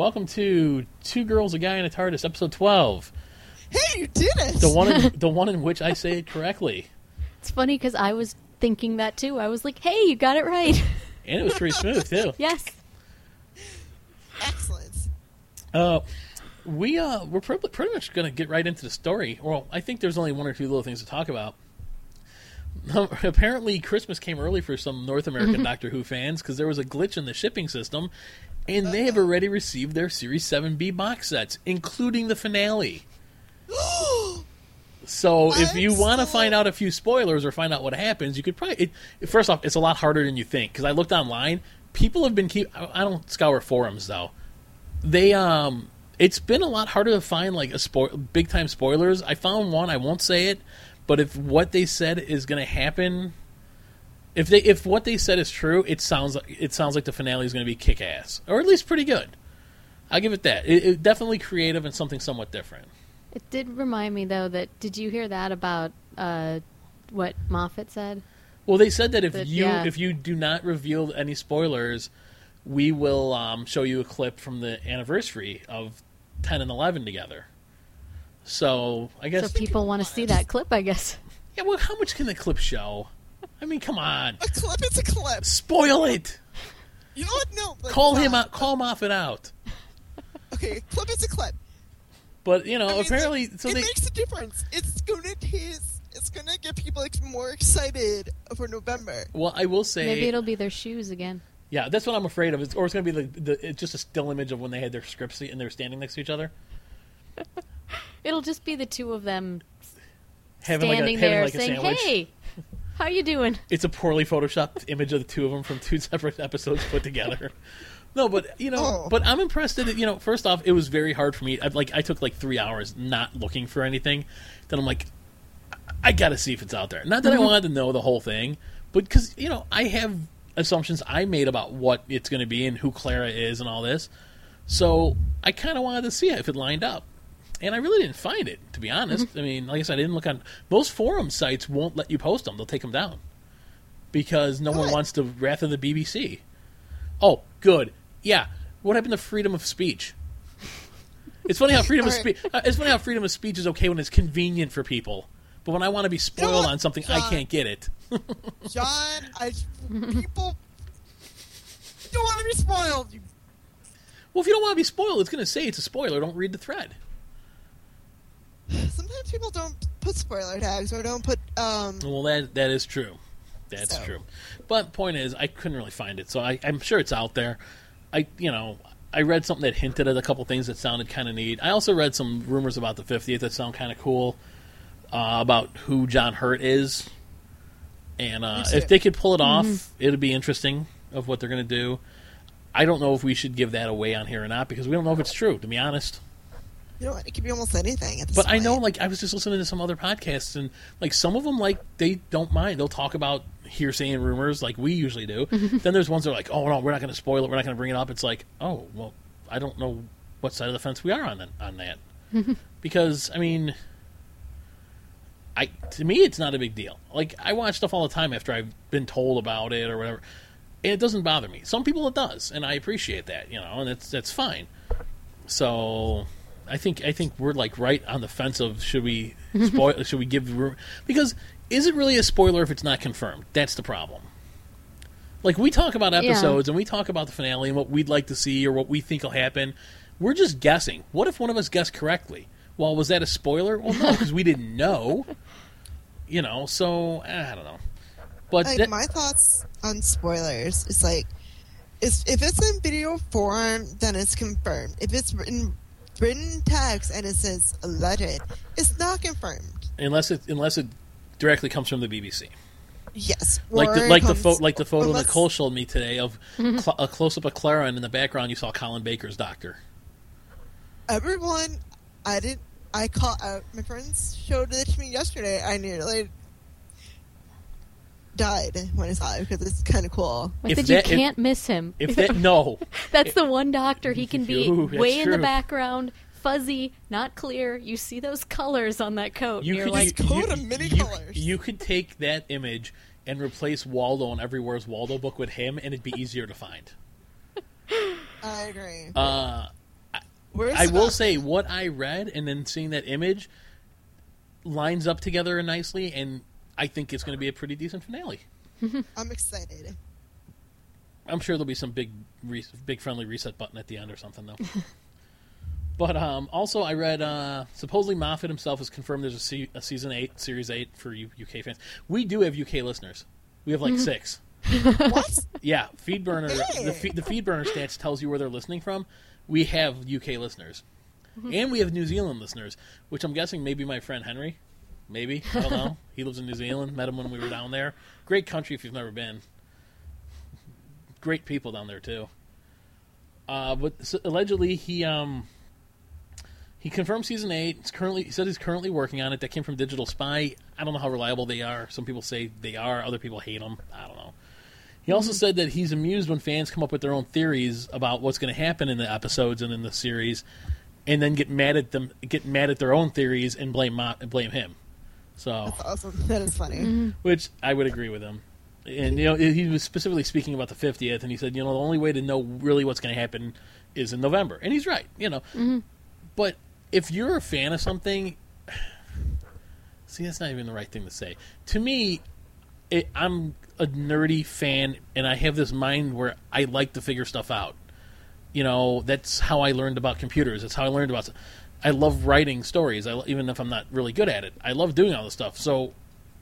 So, welcome to Two Girls, a Guy, and a TARDIS, episode twelve. Hey, you did it! The one, in, the one in which I say it correctly, It's funny because I was thinking that too. I was like, "Hey, you got it right." and it was pretty smooth too. yes. Excellent. Uh, we uh, we're pretty, pretty much going to get right into the story. Well, I think there's only one or two little things to talk about. Apparently, Christmas came early for some North American Doctor Who fans because there was a glitch in the shipping system, and they have already received their Series 7B box sets, including the finale. So, if you want to find out a few spoilers or find out what happens, you could probably. It, first off, it's a lot harder than you think because I looked online. People have been keep. I I don't scour forums though. They um, it's been a lot harder to find like a spoil big time spoilers. I found one. I won't say it, but if what they said is going to happen, if they if what they said is true, it sounds like it sounds like the finale is going to be kick ass or at least pretty good. I'll give it that. It, it definitely creative and something somewhat different. It did remind me though that did you hear that about uh, what Moffat said? Well, they said that if But, you yeah. if you do not reveal any spoilers, we will um, show you a clip from the anniversary of ten and eleven together. So I guess So people want to see that clip, I guess. yeah. Well, how much can the clip show? I mean, come on, A clip is a clip. spoil it. You know what? No. but Call him out. Call Moffat out. Okay, clip is a clip. But you know, I mean, apparently, it, so it they makes a difference. It's gonna taste. It's gonna get people ex- more excited for November. well, I will say, Maybe it'll be their shoes again. yeah, that's what I'm afraid of. It's, or it's going to be the, the it's just a still image of when they had their scripts and they were standing next to each other, It'll just be the two of them having like a, standing having there like saying, sandwich. "Hey, how you doing?" it's a poorly photoshopped image of the two of them from two separate episodes put together. No, but you know, Oh. but I'm impressed that it, you know. First off, it was very hard for me. I, like I took like three hours not looking for anything. Then I'm like, I, I got to see if it's out there. Not that I mm-hmm. wanted to know the whole thing, but because you know I have assumptions I made about what it's going to be and who Clara is and all this. So I kind of wanted to see if it lined up, and I really didn't find it. To be honest, mm-hmm. I mean, like I said, I didn't look on most forum sites. Won't let you post them; they'll take them down because no one wants the wrath of the BBC. Oh, good. Yeah. What happened to freedom of speech? It's funny how freedom of speech. Uh, it's funny how freedom of speech is okay when it's convenient for people, but when I want to be spoiled what, on something, I can't get it. John, I people don't want to be spoiled. Well, if you don't want to be spoiled, it's going to say it's a spoiler. Don't read the thread. Sometimes people don't put spoiler tags or don't put um. Well, that that is true. That's So. true. But point is, I couldn't really find it, so I, I'm sure it's out there. I you know I read something that hinted at a couple things that sounded kind of neat. I also read some rumors about the 50th that sound kind of cool uh, about who John Hurt is, and uh, if they could pull it off, it'd be interesting of what they're going to do. I don't know if we should give that away on here or not because we don't know if it's true. To be honest. You know what? It could be almost anything. At this But I know, like, I was just listening to some other podcasts, and like some of them, like, they don't mind. They'll talk about hearsay and rumors, like we usually do. then there's ones that are like, "Oh no, we're not going to spoil it. We're not going to bring it up." It's like, oh well, I don't know what side of the fence we are on that, on that, because I mean, I to me, it's not a big deal. Like I watch stuff all the time after I've been told about it or whatever, and it doesn't bother me. Some people it does, and I appreciate that, you know, and that's that's fine. So I think I think we're like right on the fence of should we spoil should we give the ru- because is it really a spoiler if it's not confirmed? That's the problem. Like we talk about Yeah. episodes and we talk about the finale and what we'd like to see or what we think will happen. We're just guessing. What if one of us guessed correctly? Well, was that a spoiler? Well, no, because we didn't know. You know, so eh, I don't know. But like that- my thoughts on spoilers is like is if it's in video form then it's confirmed if it's in written text and it says alleged it's not confirmed. Unless it unless it directly comes from the BBC. yes. Like the, it like the comes- pho- like the photo unless- Nicole showed me today of cl- a close up of Clara, and in the background you saw Colin Baker's doctor. everyone i didn't i caught uh, my friends showed it to me yesterday. I nearly died when i saw it because it's kind of cool I If said that- you can't miss him. If that no, That's the one doctor. He can be Ooh, that's way in the background, fuzzy, not clear. You see those colors on that coat. you and you're could like, you, coat you- of many you- colors. you could take that image and replace Waldo in every Where's Waldo book with him, and it'd be easier to find. I agree. Uh, Where's I will say what I read and then seeing that image lines up together nicely, and I think it's going to be a pretty decent finale. I'm excited. I'm sure there'll be some big, re- big friendly reset button at the end or something though. but um, also, I read uh, supposedly Moffat himself has confirmed there's a, se- a season eight, series eight for you UK fans. We do have UK listeners. We have like six. What? Yeah, FeedBurner. The, Hey. feed, the FeedBurner stats tells you where they're listening from. We have UK listeners, and we have New Zealand listeners, which I'm guessing maybe my friend Henry. Maybe I don't know. he lives in New Zealand. Met him when we were down there. Great country if you've never been. Great people down there too. Uh, but s allegedly he um he confirmed season eight. It's currently he said he's currently working on it. That came from Digital Spy. I don't know how reliable they are. Some people say they are. Other people hate them. I don't know. He also said that he's amused when fans come up with their own theories about what's going to happen in the episodes and in the series, and then get mad at them, get mad at their own theories and blame Mo- blame him. So, That's awesome. That is funny. Mm-hmm. which I would agree with him. And you know, he was specifically speaking about the 50th, and he said, you know, the only way to know really what's going to happen is in November, and he's right. You know, but if you're a fan of something, see, that's not even the right thing to say. To me, it, I'm a nerdy fan, and I have this mind where I like to figure stuff out. You know, that's how I learned about computers. That's how I learned about. I love writing stories, I, even if I'm not really good at it. I love doing all this stuff. So,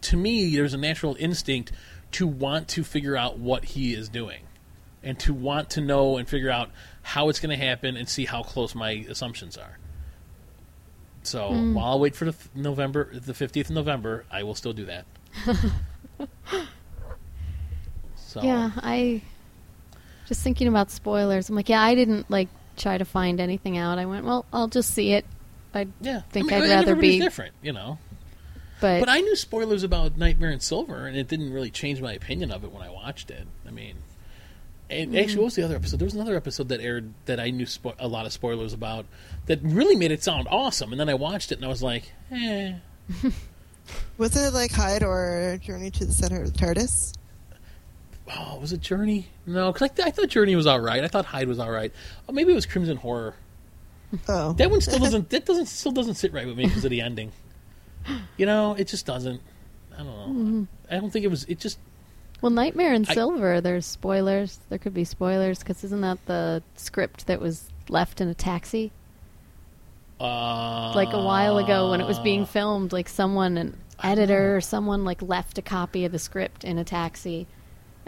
to me, there's a natural instinct to want to figure out what he is doing, and to want to know and figure out how it's going to happen and see how close my assumptions are. So hmm. while I wait for the f- November, the 15th of November, I will still do that. so Yeah, I just thinking about spoilers. I'm like, yeah, I didn't like try to find anything out. I went, well, I'll just see it. I yeah, think I mean, I'd and rather be- different, you know. but, But I knew spoilers about Nightmare in Silver, and it didn't really change my opinion of it when I watched it. I mean, and Mm-hmm. actually, what was the other episode? There was another episode that aired that I knew spo- a lot of spoilers about that really made it sound awesome, and then I watched it and I was like, eh. Was it like Hyde or Journey to the Center of the TARDIS? Oh, was it Journey? No, because I, th- I thought Journey was all right. I thought Hyde was all right. Oh, maybe it was Crimson Horror. Oh, That one still doesn't. That doesn't still doesn't sit right with me because of the ending. You know, it just doesn't. I don't know. I don't think it was. It just. well, Nightmare in I- Silver, there's spoilers. There could be spoilers because isn't that the script that was left in a taxi? Uh, like a while ago when it was being filmed like someone an editor or someone like left a copy of the script in a taxi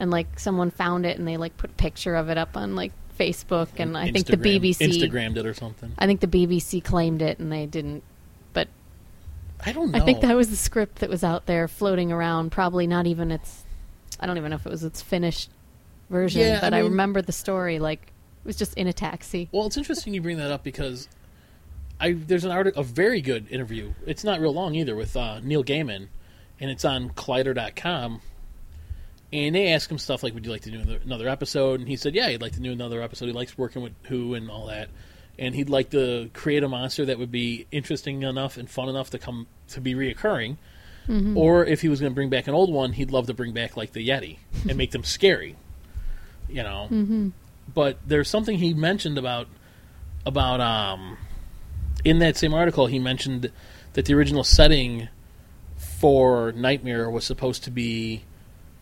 and like someone found it and they like put a picture of it up on like facebook and i think the bbc Instagrammed it or something. i think the bbc claimed it and they didn't but I don't know. i think that was the script that was out there floating around probably not even its i don't even know if it was its finished version Yeah, but I, mean- remember the story like it was just in a taxi Well, it's interesting you bring that up because I there's an article, a very good interview. It's not real long either with uh, Neil Gaiman, and it's on Collider.com. And they ask him stuff like, "Would you like to do another- episode?" And he said, "Yeah, he'd like to do another episode. He likes working with Who and all that, and he'd like to create a monster that would be interesting enough and fun enough to come to be reoccurring. Or if he was going to bring back an old one, he'd love to bring back like the Yeti and make them scary. You know, mm-hmm. but there's something he mentioned about about um in that same article he mentioned that the original setting for Nightmare was supposed to be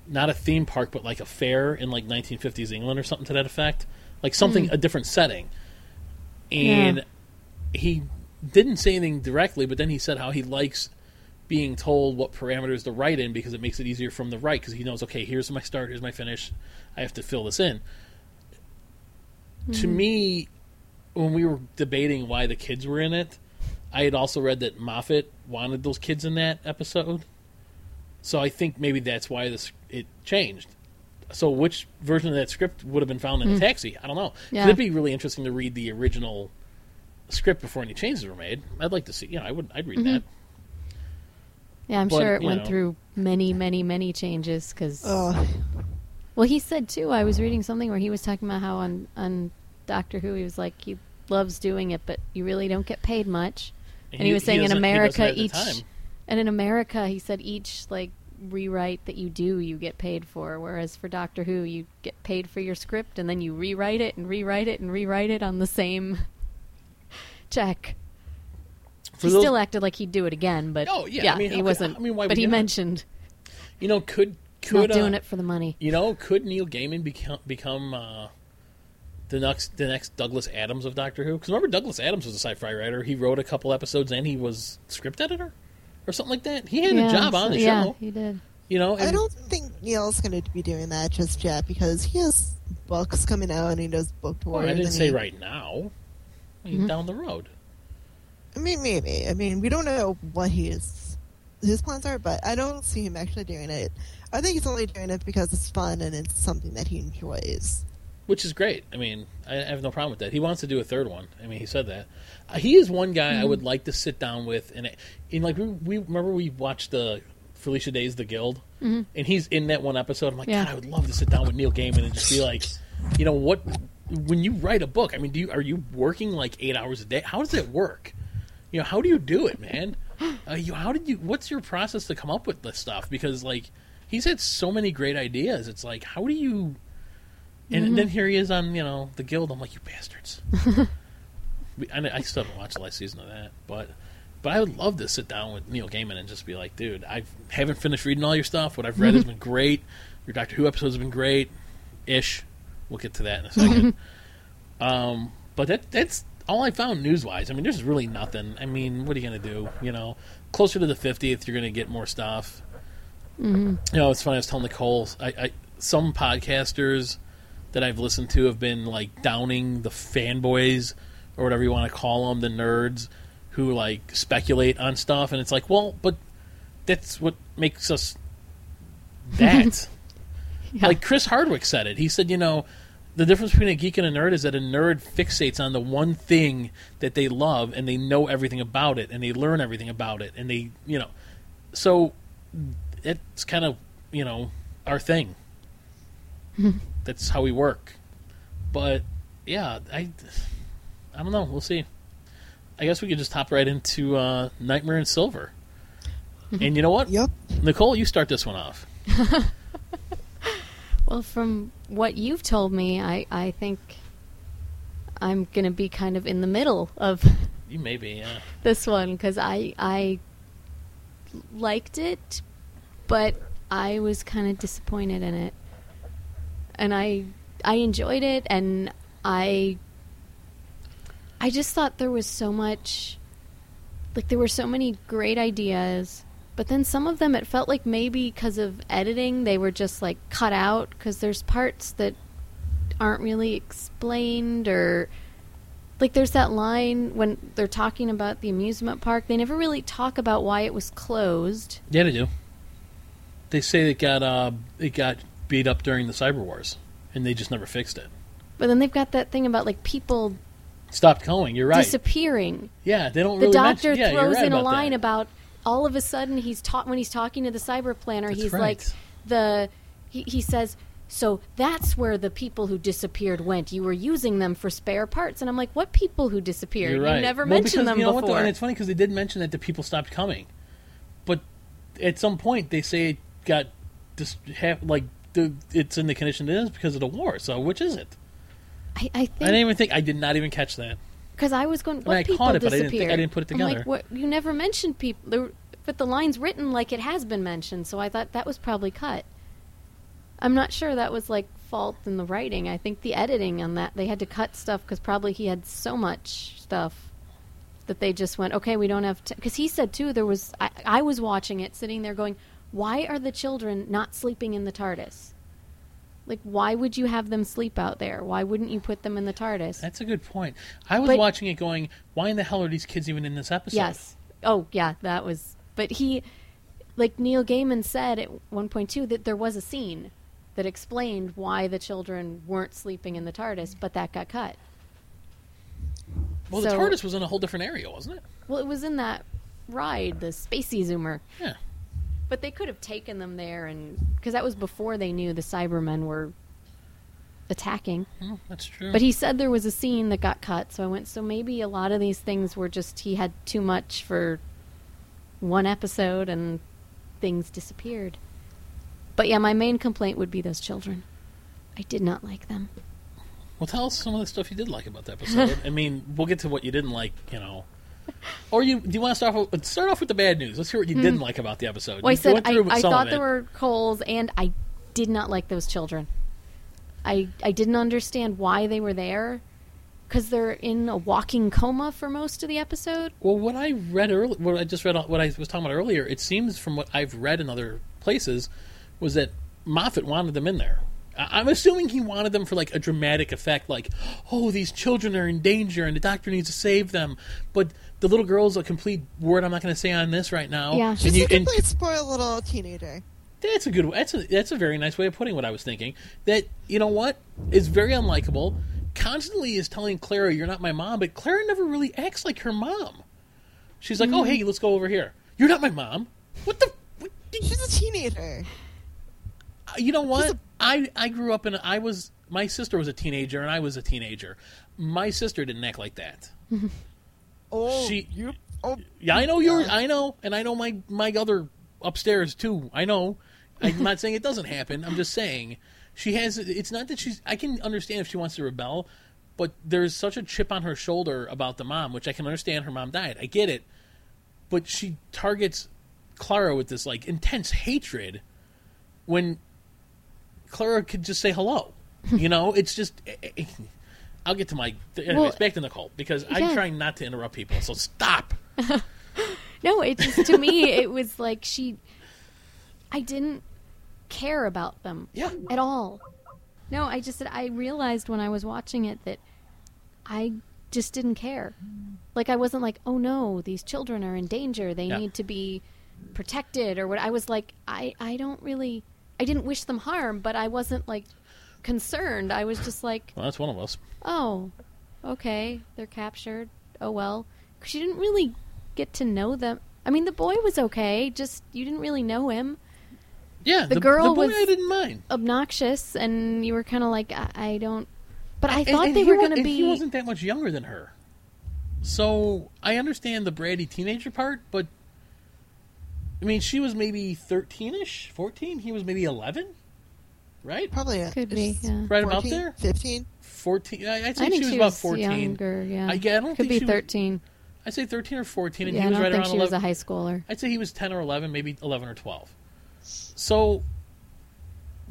not a theme park but like a fair in like 1950s England or something to that effect. Like something hmm. a different setting. And Yeah. he didn't say anything directly but then he said how he likes being told what parameters to write in because it makes it easier from the right because he knows okay here's my start here's my finish. I have to fill this in. To hmm. me when we were debating why the kids were in it, I had also read that Moffat wanted those kids in that episode. So I think maybe that's why this it changed. So which version of that script would have been found in a hmm. taxi? I don't know. Yeah. It'd be really interesting to read the original script before any changes were made. I'd like to see. You know, I would. I'd read mm-hmm. that. yeah i'm but, sure it you went know. through many many many changes because Well, he said too. I was reading something where he was talking about how on on Doctor Who he was like he loves doing it, but you really don't get paid much. And, he, was saying in doesn't- he America doesn't at the each, time. and in America he said each like rewrite that you do, you get paid for. Whereas for Doctor Who, you get paid for your script and then you rewrite it and rewrite it and rewrite it on the same check. For he those- still acted like he'd do it again, but Oh, yeah, I mean, he wasn't. I mean, why but he not? mentioned You know, could could not doing uh, it for the money. You know, could Neil Gaiman become become uh, the next the next Douglas Adams of Doctor Who? Because remember, Douglas Adams was a sci-fi writer. He wrote a couple episodes and he was script editor or something like that. He had yeah, a job on the so- yeah, show. he did. You know, I don't think Neil's going to be doing that just yet because he has books coming out and he does book well, tours. I didn't say he- right now. I mean, Mhm. Down the road. I mean, maybe. I mean, we don't know what he is, his plans are, but I don't see him actually doing it. I think he's only doing it because it's fun and it's something that he enjoys. Which is great. I mean, I I have no problem with that. He wants to do a third one. I mean, he said that. Uh, he is one guy I Mm-hmm. would like to sit down with, and in like we, we remember we watched the Felicia Day's The Guild, and he's in that one episode. I'm like, Mm-hmm. Yeah. God, I would love to sit down with Neil Gaiman and just be like, you know, what when you write a book? I mean, do you are you working like eight hours a day? How does it work? You know, how do you do it, man? Uh, you, how did you? What's your process to come up with this stuff? Because like he's had so many great ideas. It's like, how do you? And Mm-hmm. then here he is on, you know, the guild. I'm like, you bastards. I, I still haven't watched the last season of that, but but I would love to sit down with Neil Gaiman and just be like, dude, I haven't finished reading all your stuff. What I've read has been great. Your Doctor Who episodes have been great, ish. We'll get to that in a second. um, but that that's all I found news wise. I mean, there's really nothing. I mean, what are you gonna do? You know, closer to the 50th, you're gonna get more stuff. You know, it's funny. I was telling Nicole, I, I some podcasters that I've listened to have been like downing the fanboys or whatever you want to call them, the nerds who like speculate on stuff, and it's like, well, but that's what makes us that. Yeah. Like Chris Hardwick said it. He said, you know, the difference between a geek and a nerd is that a nerd fixates on the one thing that they love and they know everything about it and they learn everything about it and they, you know, so it's kind of, you know, our thing. That's how we work. But yeah, I, I don't know. We'll see. I guess we could just hop right into uh, Nightmare in Silver. and you know what, Yep. Nicole, you start this one off. Well, from what you've told me, I, I think I'm going to be kind of in the middle of You may be, yeah. this one because I, I liked it, but I was kind of disappointed in it. And I I enjoyed it and I I just thought there was so much like there were so many great ideas, but then some of them it felt like maybe because of editing they were just like cut out cuz there's parts that aren't really explained or like there's that line when they're talking about the amusement park they never really talk about why it was closed Yeah, they do. They say it got uh, it got beat up during the cyber wars, and they just never fixed it. but then they've got that thing about like people Stopped going. You're right. disappearing yeah, they don't the really doctor mention. Yeah, throws right in a line that. about all of a sudden he's taught when he's talking to the cyber planner That's he's right. like the he, he says so that's where the people who disappeared went you were using them for spare parts and i'm like what people who disappeared You're right. you never Well, mentioned because, them you know what, though, before and it's funny because they did mention that the people stopped coming, but at some point they say it got dis- like the, it's in the condition it is because of the war. So which is it? i, I I didn't even think. I did not even catch that. Because I was going, mean, what I people caught it, but I disappeared? didn't think- I didn't put it together. like, what? You never mentioned people, there, but the line's written like it has been mentioned, so I thought that was probably cut. I'm not sure that was like fault in the writing. I think the editing on that they had to cut stuff because probably he had so much stuff that they just went, okay, we don't have to. Because he said too, there was I, I was watching it, sitting there going, why are the children not sleeping in the TARDIS? Like, why would you have them sleep out there? Why wouldn't you put them in the TARDIS? That's a good point. I was But- watching it going, why in the hell are these kids even in this episode? Yes. Oh, yeah, that was. But he, like Neil Gaiman said at one point too, that there was a scene that explained why the children weren't sleeping in the TARDIS, but that got cut. Well, the So- TARDIS was in a whole different area, wasn't it? Well, it was in that ride, the Spacey Zoomer. Yeah. But they could have taken them there, and because that was before they knew the Cybermen were attacking. Well, that's true. But he said there was a scene that got cut, so I went. So maybe a lot of these things were just he had too much for one episode, and things disappeared. But yeah, my main complaint would be those children. I did not like them. Well, tell us some of the stuff you did like about the episode. I mean, we'll get to what you didn't like, you know. Or you do you want to start off, with- start off with the bad news? Let's hear what you hmm. didn't like about the episode. Well, I said I, I thought there were holes, and I did not like those children. I I didn't understand why they were there, because they're in a walking coma for most of the episode. Well, what I read earlier, what I just read, what I was talking about earlier, it seems from what I've read in other places, was that Moffat wanted them in there. I'm assuming he wanted them for like a dramatic effect, like, oh, these children are in danger and the doctor needs to save them. But the little girl's a complete word I'm not going to say on this right now. Yeah. She's you, a and complete spoiled little teenager. that's a good. That's a that's a very nice way of putting what I was thinking. That you know what is very unlikable. Constantly is telling Clara, "You're not my mom," but Clara never really acts like her mom. She's like, "Oh, Mm-hmm. hey, let's go over here." You're not my mom. What the? What, She's a teenager. you know what? She's a- I I grew up in. I was my sister was a teenager and I was a teenager. My sister didn't act like that. Oh, She- you. Oh, Yeah, I know yours. Yeah. I know, and I know my my other upstairs too. I know. I'm not saying it doesn't happen. I'm just saying she has. It's not that she's. I can understand if she wants to rebel, but there's such a chip on her shoulder about the mom, which I can understand. Her mom died. I get it, but she targets Clara with this like intense hatred when Clara could just say hello. You know, it's just. Eh, eh, eh. I'll get to my. Anyways, Well, back to Nicole because I'm trying not to interrupt people. So stop. No, it just to me it was like she. I didn't care about them Yeah. at all. No, I just I realized when I was watching it that I just didn't care. Like I wasn't like, "Oh no, these children are in danger. They Yeah. need to be protected." Or what I was like, I I don't really I didn't wish them harm, but I wasn't like concerned. I was just like, Well, that's one of us. "Oh, okay, they're captured. Oh well." You didn't really get to know them. I mean, the boy was okay, just you didn't really know him. Yeah, The girl the boy was- I didn't mind. Obnoxious and you were kind of like, I, I don't but I And- thought and they he were wa- going to and be He wasn't that much younger than her, so I understand the bratty teenager part. But I mean, she was maybe thirteen-ish, fourteen. He was maybe eleven, right? probably a, Could be, yeah. Right about 14, there? 15. Fourteen. I, I'd say I think she was she about was fourteen. younger. Yeah, I, yeah, I don't could think be she was- thirteen. I'd say thirteen or fourteen, and yeah, he I was don't right think around she was a high schooler. I'd say he was ten or eleven, maybe eleven or twelve. So,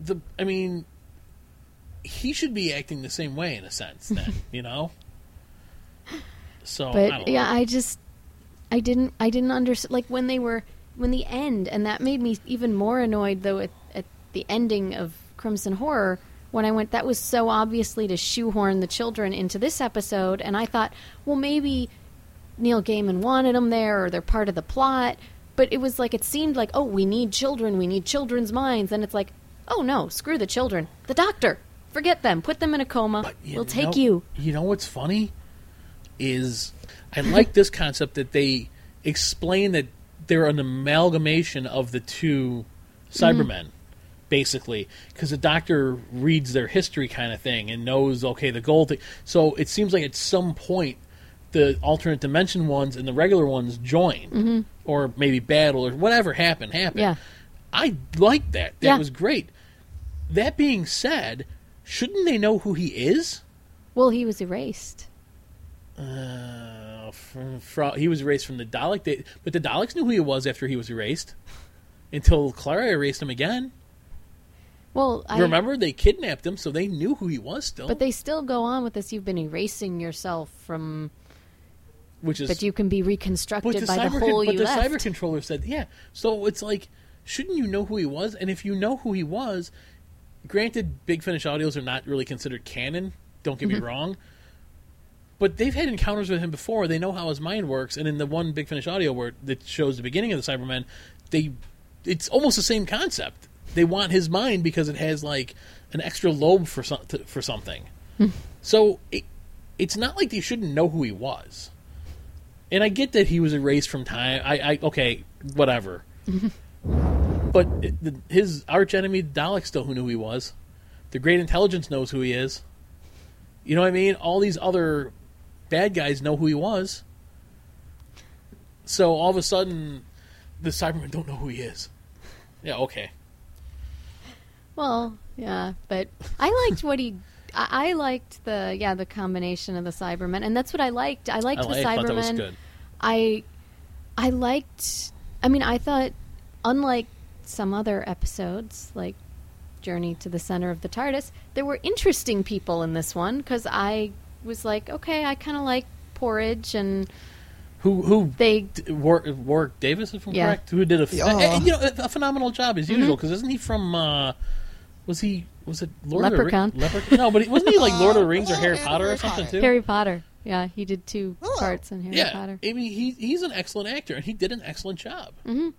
the I mean, he should be acting the same way in a sense, then you know. So, I But don't yeah, know. I just I didn't I didn't understand like when they were when the end and that made me even more annoyed though at, at the ending of Crimson Horror when I went that was so obviously to shoehorn the children into this episode and I thought well maybe Neil Gaiman wanted them there or they're part of the plot but it was like it seemed like oh we need children we need children's minds and it's like oh no screw the children. The doctor! Forget them. Put them in a coma. We'll take you. You know what's funny? Is I like this concept that they explain that they're an amalgamation of the two mm-hmm. Cybermen, basically, because the Doctor reads their history kind of thing and knows okay the gold thing. So it seems like at some point the alternate dimension ones and the regular ones join, or maybe battle or whatever happened happened. Yeah. I like that. That Yeah. was great. That being said, shouldn't they know who he is? well he was erased Uh, from, from, he was erased from the Dalek, they, but the Daleks knew who he was after he was erased. Until Clara erased him again. Well, I Remember, they kidnapped him, so they knew who he was still. But they still go on with this. You've been erasing yourself from, which is but you can be reconstructed the by cyber the con- hole but you the left. cyber controller said, yeah. So it's like, shouldn't you know who he was? And if you know who he was, granted, Big Finish audios are not really considered canon. Don't get me mm-hmm. wrong. But they've had encounters with him before. They know how his mind works. And in the one Big Finish audio where that shows the beginning of the Cybermen, they it's almost the same concept. They want his mind because it has like an extra lobe for some, to, for something. Hmm. so it, it's not like they shouldn't know who he was. And I get that he was erased from time. I, I okay, whatever. but it, the, his arch enemy Dalek still who knew who he was. The Great Intelligence knows who he is. You know what I mean? All these other bad guys know who he was. So all of a sudden, the Cybermen don't know who he is. Yeah, okay. Well, yeah, but I liked what he. I, I liked the yeah the combination of the Cybermen, and that's what I liked. I liked I, the I thought that was Cybermen. good. I I liked. I mean, I thought unlike some other episodes, like Journey to the Center of the TARDIS, there were interesting people in this one because I was like, okay, I kind of like Porridge, and Who who they d- Warwick, Warwick Davis, if I'm Yeah. correct, who did a, Yeah. and, and, you know a, a phenomenal job as Mm-hmm. usual. Because isn't he from? Uh, was he? Was it Lord Leprechaun. of the Rings? Leprechaun? No, but he, wasn't he like Lord of the Rings or Uh, Harry Potter or Harry something Potter. too? Harry Potter. Yeah, he did two Oh. parts in Harry yeah, Potter. I mean he he's an excellent actor and he did an excellent job. Hmm.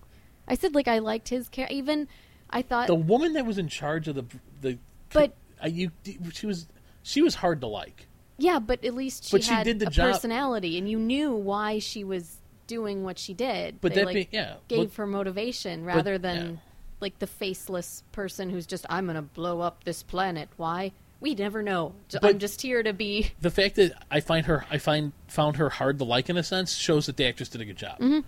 I said like I liked his character. Even I thought, The woman that was in charge of the the But- I, you she was she was hard to like. yeah, but at least she But she had did the a job- personality, and you knew why she was doing what she did. But they, that like, be- yeah, gave but- her motivation rather than yeah. Like the faceless person who's just I'm gonna blow up this planet. Why? We never know. But- I'm just here to be. the fact that I find her, I find found her hard to like in a sense, shows that the actress did a good job. Mm-hmm.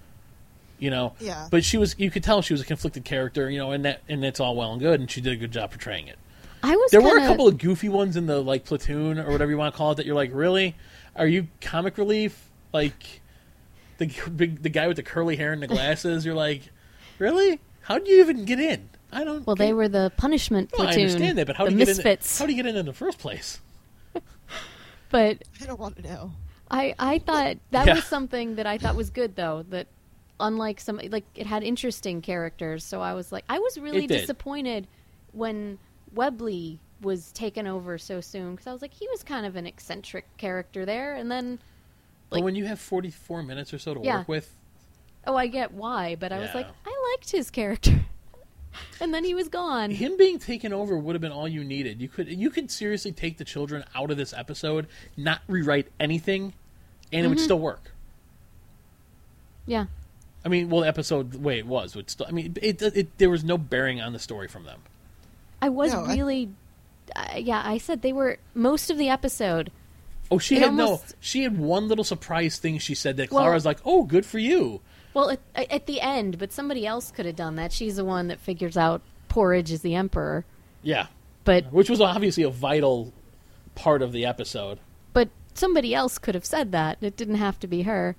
You know, Yeah. But she was, you could tell she was a conflicted character. You know, and that, and that's all well and good, and she did a good job portraying it. I was. There were a couple of goofy ones in the like platoon or whatever you want to call it that you're like, really? Are you comic relief? Like the big, the guy with the curly hair and the glasses. you're like, really? How would you even get in? I don't. Well, they were the punishment Well, I understand that, but how the do you get misfits? in? How do you get in in the first place? but I don't want to know. I I thought that Yeah. was something that I thought was good though. That unlike some like it had interesting characters. So I was like I was really disappointed when Webley was taken over so soon because I was like he was kind of an eccentric character there, and then but when you have 44 minutes or so to Yeah. work with, oh I get why, but I was Yeah. like I liked his character, and then he was gone. him being taken over would have been all you needed. You could you could seriously take the children out of this episode, not rewrite anything, and it would Mm-hmm. still work. Yeah, I mean, well, the episode the way it was would still. I mean, it, it, there was no bearing on the story from them. I was No, I- really. Uh, yeah, I said they were most of the episode. Oh, she It had no. almost- She had one little surprise thing she said that Well- Clara's like, "Oh, good for you." Well, at, at the end, but somebody else could have done that. She's the one that figures out Porridge is the emperor. Yeah, But which was obviously a vital part of the episode. but somebody else could have said that. It didn't have to be her.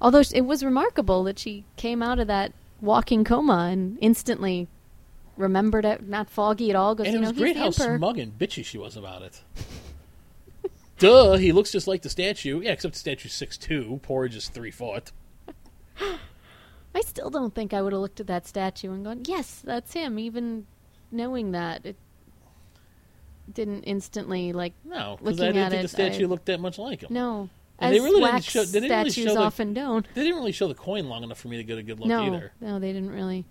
Although it was remarkable that she came out of that walking coma and instantly remembered it, not foggy at all. Goes, And you it know, was great how emperor. smug and bitchy she was about it. Duh, he looks just like the statue. Yeah, except the statue's six two. Porridge is three foot. I still don't think I would have looked at that statue and gone, "Yes, that's him." Even knowing that, it didn't instantly like No, because I didn't think the statue I- looked that much like him. no. And As they really didn't wax show- they didn't really statues show the- often don't. They didn't really show the coin long enough for me to get a good look no, either. no, they didn't really.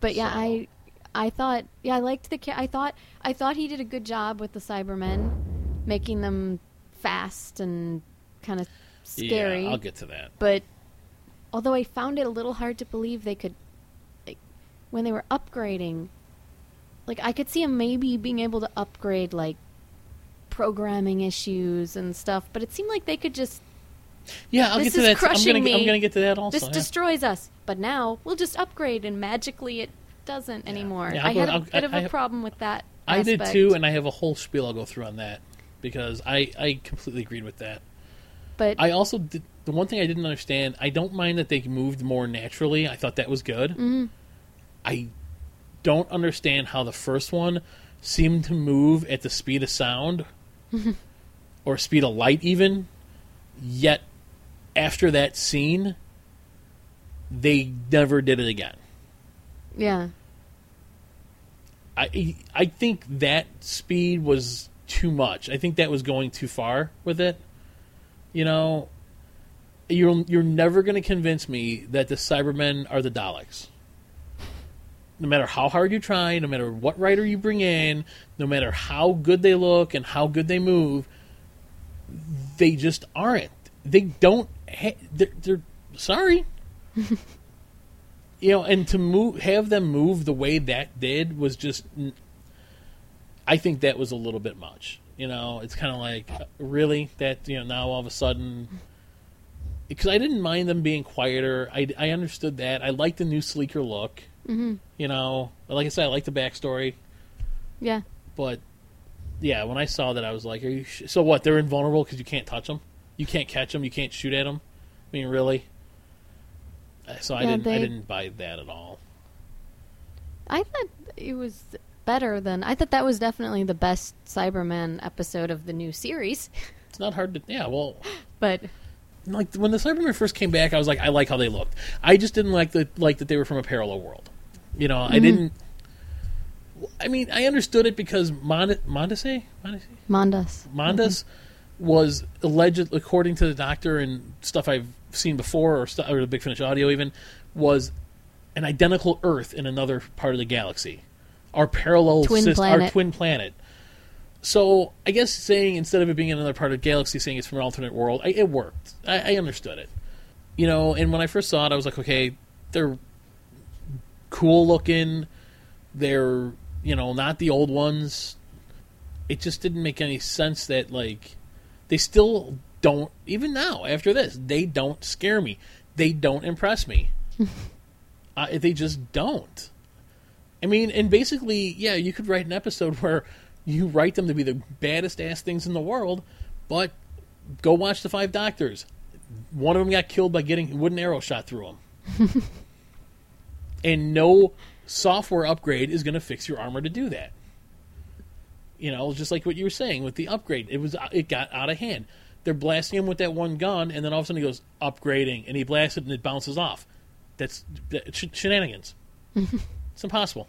But yeah, So- I, I thought, yeah, I liked the. ca- I thought, I thought he did a good job with the Cybermen, making them fast and kind of scary. Yeah, I'll get to that. But although I found it a little hard to believe they could, like, when they were upgrading, like I could see them maybe being able to upgrade like programming issues and stuff. But it seemed like they could just Yeah, I'll This get to is that. Crushing I'm me. gonna get to that also. this yeah. destroys us. But now we'll just upgrade, and magically it doesn't anymore. Yeah, I had a I'll- bit of I- a I- problem with that. I did too, and I have a whole spiel I'll go through on that because I I completely agreed with that. but I also did, the one thing I didn't understand. I don't mind that they moved more naturally. I thought that was good. Mm-hmm. I don't understand how the first one seemed to move at the speed of sound or speed of light, even. Yet after that scene, they never did it again. yeah, I I think that speed was too much. I think that was going too far with it. You know, you're you're never going to convince me that the Cybermen are the Daleks. No matter how hard you try, no matter what writer you bring in, no matter how good they look and how good they move, they just aren't. They don't. Ha- they're, they're sorry. you know, and to move, have them move the way that did was just. I think that was a little bit much. You know, it's kind of like really that you know now all of a sudden. Because I didn't mind them being quieter, I, I understood that. I liked the new sleeker look. Mm-hmm. You know, like I said, I like the backstory. Yeah. But yeah, when I saw that, I was like, "Are you sh-? so what? They're invulnerable because you can't touch them, you can't catch them, you can't shoot at them. I mean, really?" Uh, So I Yeah, didn't. I didn't buy that at all. I thought it was better than I thought that was definitely the best Cyberman episode of the new series. It's not hard to. Yeah, well, But like when the Cybermen first came back, I was like, I like how they looked. I just didn't like the like that they were from a parallel world. You know, I mm-hmm. didn't. I mean, I understood it because Mond- Mondese, Mondese, Mondas. Mondas mm-hmm. was alleged, according to the doctor and stuff I've seen before, or, stu- or the Big Finish audio even, was an identical Earth in another part of the galaxy, our parallel Twin sys- our twin planet. So I guess saying instead of it being another part of galaxy, saying it's from an alternate world, I, it worked. I, I understood it, you know. And when I first saw it, I was like, okay, they're cool looking. They're you know not the old ones. It just didn't make any sense that like they still don't even now after this they don't scare me. They don't impress me. uh, they just don't. I mean, and basically, yeah, you could write an episode where you write them to be the baddest ass things in the world, but go watch the Five Doctors. One of them got killed by getting a wooden arrow shot through him, and no software upgrade is going to fix your armor to do that. You know, just like what you were saying with the upgrade, it was it got out of hand. They're blasting him with that one gun, and then all of a sudden he goes upgrading, and he blasts it, and it bounces off. That's that, sh- shenanigans. it's impossible.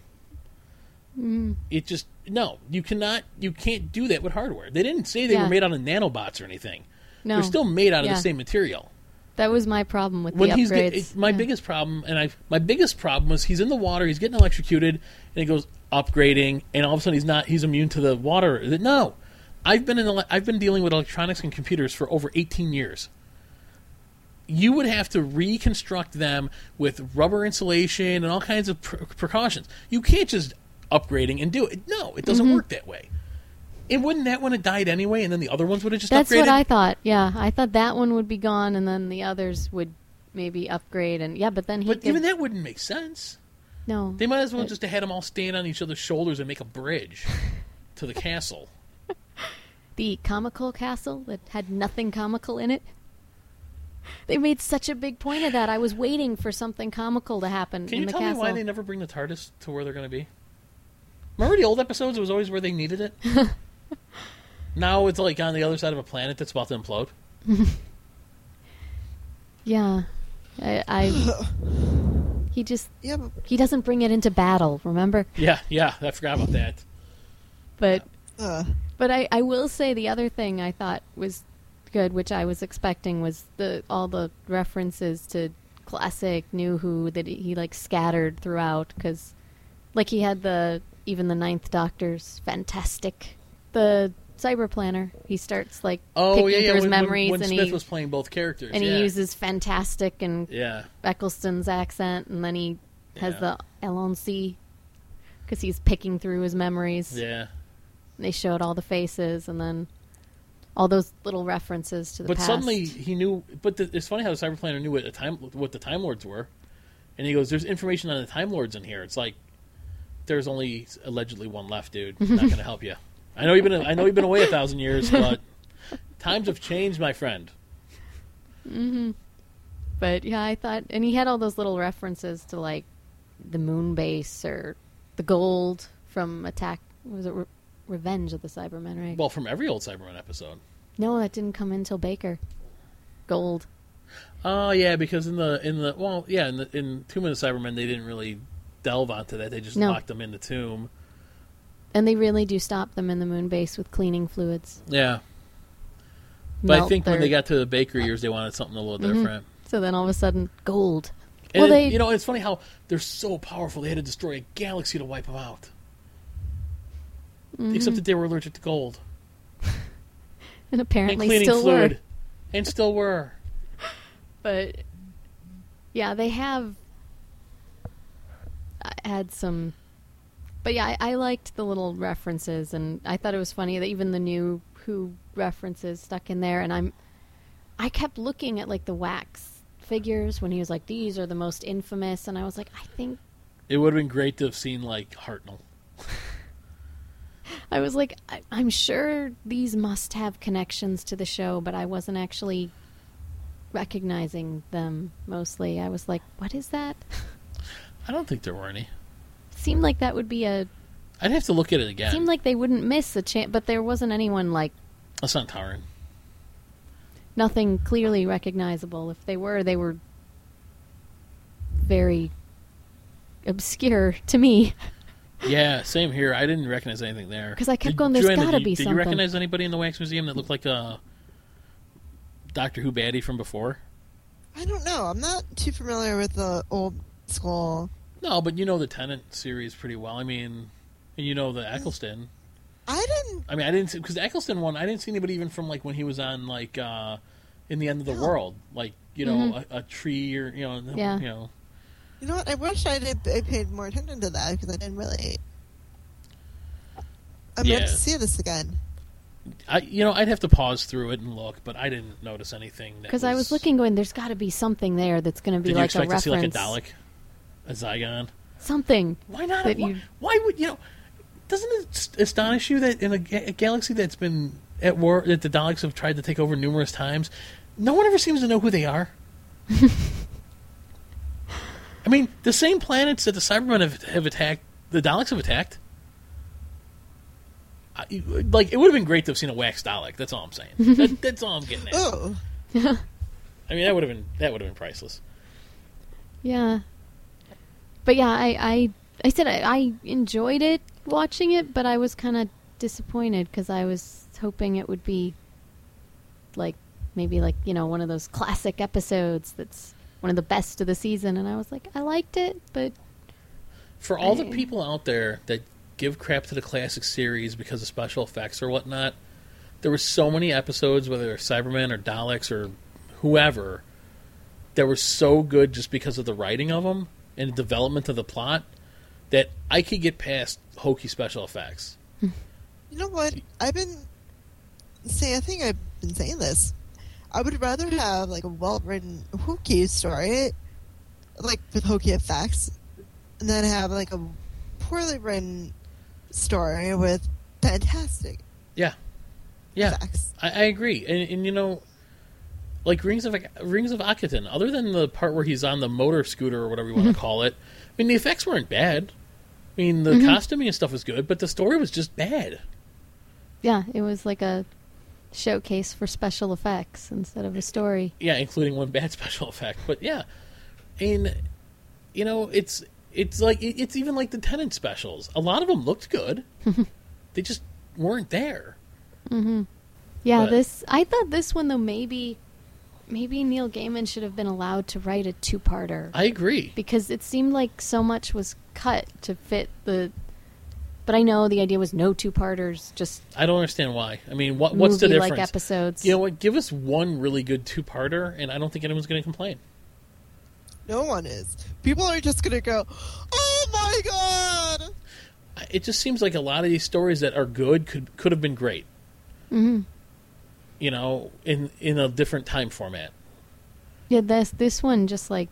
Mm. It just no, you cannot, you can't do that with hardware. They didn't say they Yeah. were made out of nanobots or anything. No. They're still made out of Yeah. the same material That was my problem with when the upgrades. get, it- my Yeah. biggest problem, and I my biggest problem was he's in the water, he's getting electrocuted, and he goes upgrading, and all of a sudden he's not he's immune to the water. No, I've been in I've been dealing with electronics and computers for over eighteen years. You would have to reconstruct them with rubber insulation and all kinds of pr- precautions. You can't just upgrading and do it. No, it doesn't Mm-hmm. work that way. And wouldn't that one have died anyway, and then the other ones would have just upgraded? That's upgraded? what I thought. Yeah, I thought that one would be gone, and then the others would maybe upgrade. And yeah, but then he but could, even that wouldn't make sense. no. They might as well It- just have had them all stand on each other's shoulders and make a bridge to the castle. the comical castle that had nothing comical in it. They made such a big point of that. I was waiting for something comical to happen Can in you the tell castle. me why they never bring the TARDIS to where they're going to be? Remember the old episodes? It was always where they needed it. now it's like on the other side of a planet that's about to implode. Yeah, I, I he just Yeah, but, he doesn't bring it into battle. Remember, Yeah, yeah, I forgot about that. but uh, But I, I will say the other thing I thought was good, which I was expecting, was the all the references to classic New Who that he, he like scattered throughout because, like he had the even the Ninth Doctor's fantastic, the Cyber Planner. He starts like Oh picking yeah, yeah. through his when, when- memories when and Smith he was playing both characters, and yeah. he uses fantastic and yeah, Eccleston's accent, and then he has Yeah. the Allons-y because he's picking through his memories. yeah. They showed all the faces and then all those little references to the But past. suddenly he knew. But the, it's funny how the Cyber Planner knew what the time what the Time Lords were, and he goes, "There's information on the Time Lords in here." It's like there's only allegedly one left, dude. I'm Not going to help you. I know you've been I know you've been away a thousand years, but times have changed, my friend. Mm-hmm. But yeah, I thought, and he had all those little references to like the moon base or the gold from Attack. Was it Re- Revenge of the Cybermen? Right? Well, from every old Cyberman episode. no, that didn't come until Baker. Gold. Oh yeah, because in the in the well, yeah, in the in Tomb of the Cybermen, they didn't really delve onto that. They just No. locked them in the tomb. And they really do stop them in the moon base with cleaning fluids. Yeah, but I Melt think when their- they got to the Baker years, they wanted something a little different. So then all of a sudden, gold. And well, it- they you know, it's funny how they're so powerful. They had to destroy a galaxy to wipe them out. Mm-hmm. Except that they were allergic to gold and and apparently cleaning still fluid, were. and still were. but yeah, they have had some. But yeah, I, I liked the little references, and I thought it was funny that even the new Who references stuck in there. And I'm, I kept looking at like the wax figures when he was like, "These are the most infamous," and I was like, I think It would have been great to have seen like Hartnell. I was like, I, I'm sure these must have connections to the show, but I wasn't actually recognizing them mostly. I was like, what is that? I don't think there were any. Seemed like that would be a. I'd have to look at it again. Seemed like they wouldn't miss a chance, but there wasn't anyone like That's not Taran. nothing clearly recognizable. If they were, they were very obscure to me. Yeah, same here. I didn't recognize anything there because I kept Did- going, "There's Joanna, gotta did you, be Did something." Did you recognize anybody in the Wax Museum that looked like a Doctor Who baddie from before? I don't know. I'm not too familiar with the old school. No, but you know the Tennant series pretty well. I mean, and you know the Eccleston. I didn't. I mean, I didn't because the Eccleston one. I didn't see anybody even from like when he was on like uh in the end of the world, like you know a, a tree or you know Yeah. you know. You know what? I wish I did. I paid more attention to that because I didn't really. I'm Yeah. going to see this again. I you know I'd have to pause through it and look, but I didn't notice anything. Because I was looking, going, there's got to be something there that's going to be Did you like a expect to see like a. Dalek, a Zygon? Something. Why not? That Why, you- why would you know? Doesn't it astonish you that in a, ga- a galaxy that's been at war, that the Daleks have tried to take over numerous times, no one ever seems to know who they are. I mean, the same planets that the Cybermen have, have attacked, the Daleks have attacked. I, like, it would have been great to have seen a wax Dalek. That's all I'm saying. that, that's all I'm getting at. Oh, I mean, that would have been that would have been priceless. Yeah. But yeah, I I, I said I, I enjoyed it watching it, but I was kind of disappointed because I was hoping it would be like maybe like you know one of those classic episodes that's one of the best of the season, and I was like I liked it, but For all the people out there that give crap to the classic series because of special effects or whatnot, there were so many episodes, whether they're Cybermen or Daleks or whoever, that were so good just because of the writing of them and the development of the plot that I could get past hokey special effects. you know what? I've been saying. I think I've been saying this. I would rather have like a well-written hokey story, like with hokey effects, and then have like a poorly written story with fantastic Yeah, yeah, effects. I, I agree. And, and you know, like Rings of Rings of Akhaten, other than the part where he's on the motor scooter or whatever you want to mm-hmm. call it, I mean the effects weren't bad. I mean the mm-hmm. costuming and stuff was good, but the story was just bad. yeah, it was like a showcase for special effects instead of a story. Yeah, including one bad special effect. But yeah, and you know it's it's like it's even like the Tennant specials. A lot of them looked good. Mm-hmm. they just weren't there. Yeah, But- this I thought this one though maybe maybe Neil Gaiman should have been allowed to write a two-parter I agree. because it seemed like so much was cut to fit the but I know the idea was no two-parters, just I don't understand why. I mean, what what's the movie-like difference? episodes. You know what? Give us one really good two-parter, and I don't think anyone's going to complain. No one is. People are just gonna go, "Oh my god!" It just seems like a lot of these stories that are good could could have been great. Mhm. You know, in in a different time format. Yeah, this this one just like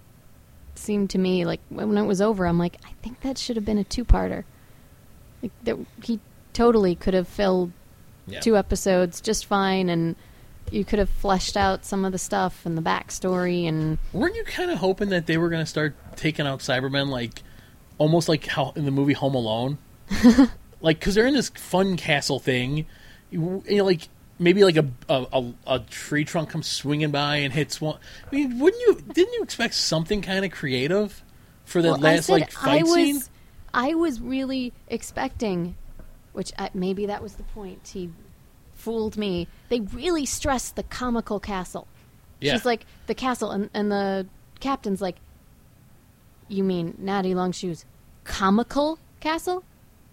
seemed to me like when it was over, I'm like, I think that should have been a two-parter. Like that, he totally could have filled Yeah. two episodes just fine, and you could have fleshed out some of the stuff and the backstory and Weren't you kind of hoping that they were going to start taking out Cybermen, like almost like how in the movie Home Alone, like because they're in this fun castle thing, you, you know, like maybe like a, a a a tree trunk comes swinging by and hits one. I mean, wouldn't you? Didn't you expect something kind of creative for the Well, last like fight I was, scene? I was really expecting, which I, maybe that was the point. He fooled me. They really stressed the comical castle. Yeah. She's like the castle, and, and the captain's like, "You mean Natty Longshoe's comical castle?"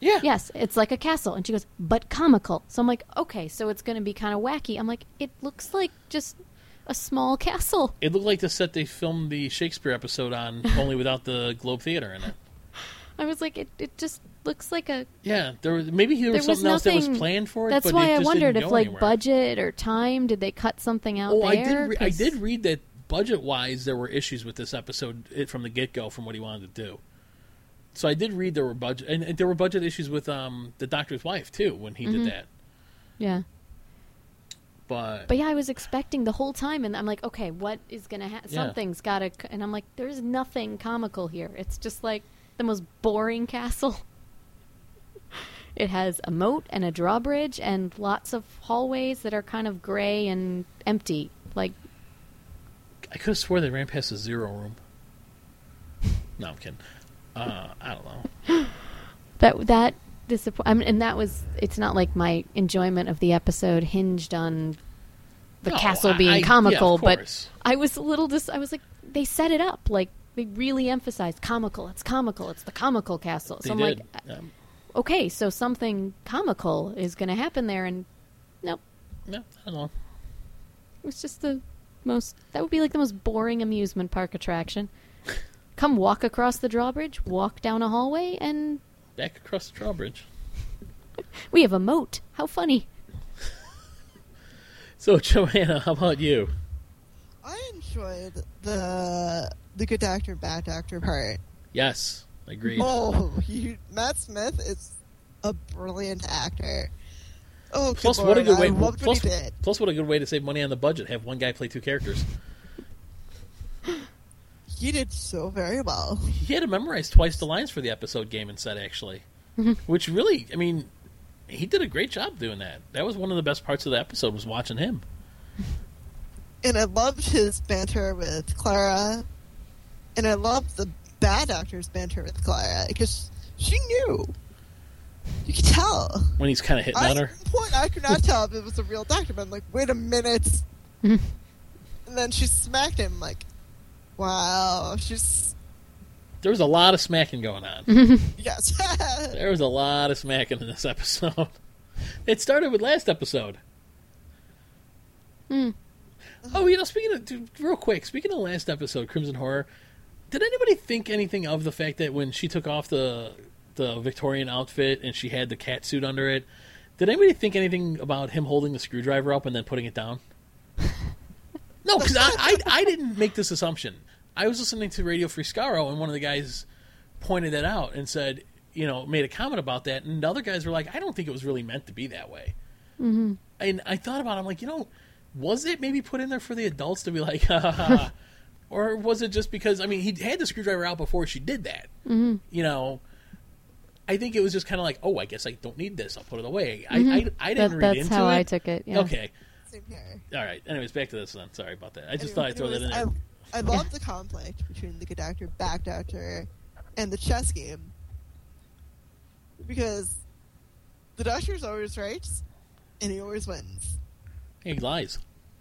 Yeah, Yes, it's like a castle. And she goes, "But comical." So I'm like, "Okay, so it's going to be kind of wacky." I'm like, "It looks like just a small castle." It looked like the set they filmed the Shakespeare episode on, only without the Globe Theater in it. I was like, "It it just looks like a Yeah, there was maybe there was there was something else that was nothing- planned for it. That's but why it I wondered if like anywhere. budget or time did they cut something out Oh, there? I did. Re- I did read that budget wise, there were issues with this episode from the get go, from what he wanted to do. So I did read there were budget and, and there were budget issues with um the doctor's wife too when he Mm-hmm. did that. Yeah. But, But yeah, I was expecting the whole time, and I'm like, okay, what is gonna happen? Yeah. Something's gotta. c- And I'm like, there's nothing comical here. It's just like the most boring castle. it has a moat and a drawbridge and lots of hallways that are kind of gray and empty. Like, I could have swore they ran past the zero room. No, I'm kidding. Uh, I don't know. that that disappoint. I mean, and that was. It's not like my enjoyment of the episode hinged on the No, castle being I- yeah, comical, but. I was a little dis. I was like, they set it up like they really emphasized comical. It's comical. It's the comical castle. They So I'm did. like, um, okay, so something comical is going to happen there, and nope, no, I don't know. it was just the most. That would be like the most boring amusement park attraction. Come walk across the drawbridge, walk down a hallway, and Back across the drawbridge. we have a moat. How funny! So Joanna, how about you? I enjoyed the the good doctor, bad doctor part. Yes, agreed. Oh, you, Matt Smith is a brilliant actor. Oh, good Plus, what a good way. I loved Plus, what he did. plus, what a good way to save money on the budget. Have one guy play two characters. He did so very well. He had to memorize twice the lines for the episode game and set actually, which really, I mean, he did a great job doing that. That was one of the best parts of the episode was watching him. And I loved his banter with Clara. And I loved the bad doctor's banter with Clara because she knew. You could tell. when he's kind of hitting I, on at her. one point, I could not tell if it was a real doctor, but I'm like, wait a minute. and then she smacked him, like, wow. She's. There was a lot of smacking going on. Yes. There was a lot of smacking in this episode. It started with last episode. Hmm. Oh, you know, speaking of dude, real quick, speaking of last episode, Crimson Horror, did anybody think anything of the fact that when she took off the the Victorian outfit and she had the cat suit under it, did anybody think anything about him holding the screwdriver up and then putting it down? no, because I, I I didn't make this assumption. I was listening to Radio Free Skaro and one of the guys pointed that out and said, you know, made a comment about that, and the other guys were like, I don't think it was really meant to be that way. Mm-hmm. And I thought about, it, I'm like, you know, was it maybe put in there for the adults to be like, ha ha ha, or was it just because? I mean, he had the screwdriver out before she did that. Mm-hmm. You know, I think it was just kind of like, oh, I guess I don't need this. I'll put it away. I, I I didn't That, read that's into how. I took it. Yeah. Okay, Same here. all right. Anyways, back to this then. Sorry about that. I just Anyway, thought I'd throw that in there. I, I love the conflict between the good doctor, bad doctor, and the chess game. Because the doctor's always right, and he always wins. He lies.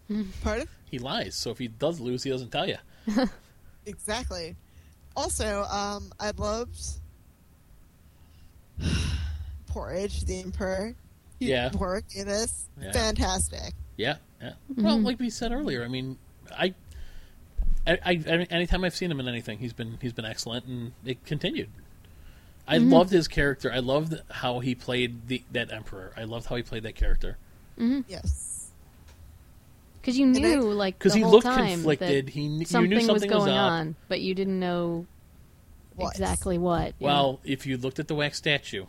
Pardon? He lies. So if he does lose, he doesn't tell you. Exactly. Also, um, I loved Porridge, the Emperor. He Yeah. worked in this. Yeah. Fantastic. Yeah, yeah. Well, like we said earlier, I mean, I, I, I, I- anytime I've seen him in anything, he's been he's been excellent, and it continued. I mm-hmm. loved his character. I loved how he played the that emperor. I loved how he played that character mm-hmm. Yes. Because you And I- knew, like, because he whole looked time conflicted. He kn- you knew something was going up. on, but you didn't know What? exactly what. you know? Well, if you looked at the wax statue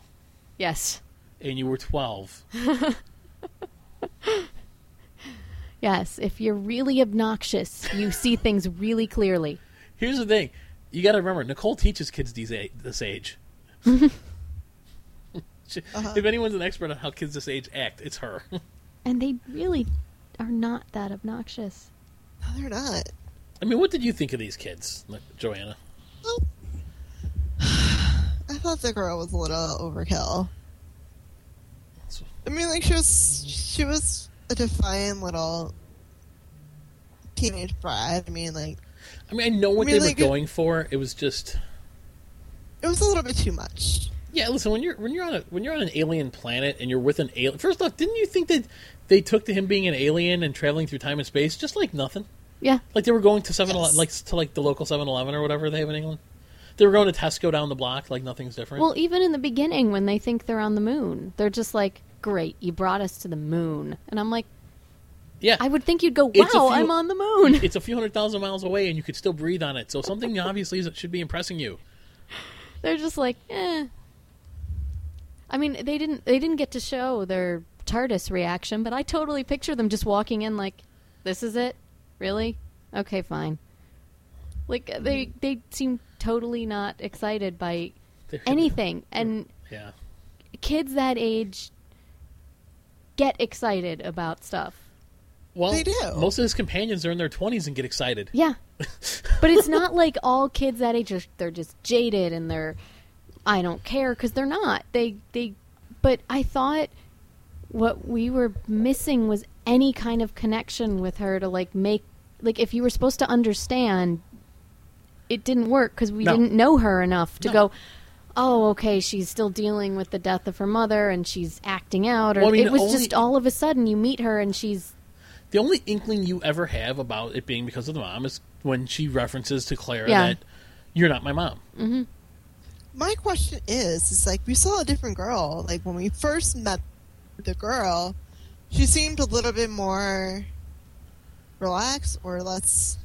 yes, and you were twelve, yes. If you're really obnoxious, you see things really clearly. here's the thing: you got to remember, Nicole teaches kids these a- this age. She- uh-huh. If anyone's an expert on how kids this age act, it's her. And they really are not that obnoxious. No, they're not. I mean, what did you think of these kids, Joanna? Well, I thought the girl was a little overkill. I mean, like she was, she was a defiant little teenage brat. I mean, like I mean, I know what I mean, they like, were going for. It was just, it was a little bit too much. yeah. Listen, when you're when you're on a when you're on an alien planet and you're with an alien. First off, didn't you think that they took to him being an alien and traveling through time and space just like nothing? Yeah, Like they were going to seven Yes. like to like the local Seven Eleven or whatever they have in England. They were going to Tesco down the block, like nothing's different. Well, even in the beginning, when they think they're on the moon, they're just like, "Great, you brought us to the moon," and I'm like, yeah, I would think you'd go, "Wow, few- I'm on the moon." it's a few hundred thousand miles away, and you could still breathe on it. So something obviously is- should be impressing you. They're just like, eh. I mean, they didn't they didn't get to show their TARDIS reaction, but I totally picture them just walking in like, "This is it, really? Okay, fine." Like they they seem totally not excited by anything, and Yeah. kids that age get excited about stuff. Well, They do. most of his companions are in their 20s and get excited. Yeah. but it's not like all kids that age are they're just jaded and they're I don't care cuz they're not. They they but I thought what we were missing was any kind of connection with her to like make like if you were supposed to understand it didn't work cuz we No. didn't know her enough to No. go Oh, okay. She's still dealing with the death of her mother, and she's acting out. Or Well, I mean, it was only- just all of a sudden you meet her, and she's The only inkling you ever have about it being because of the mom is when she references to Claire Yeah. that you're not my mom. Mm-hmm. My question is, is like we saw a different girl. Like when we first met the girl, she seemed a little bit more relaxed or less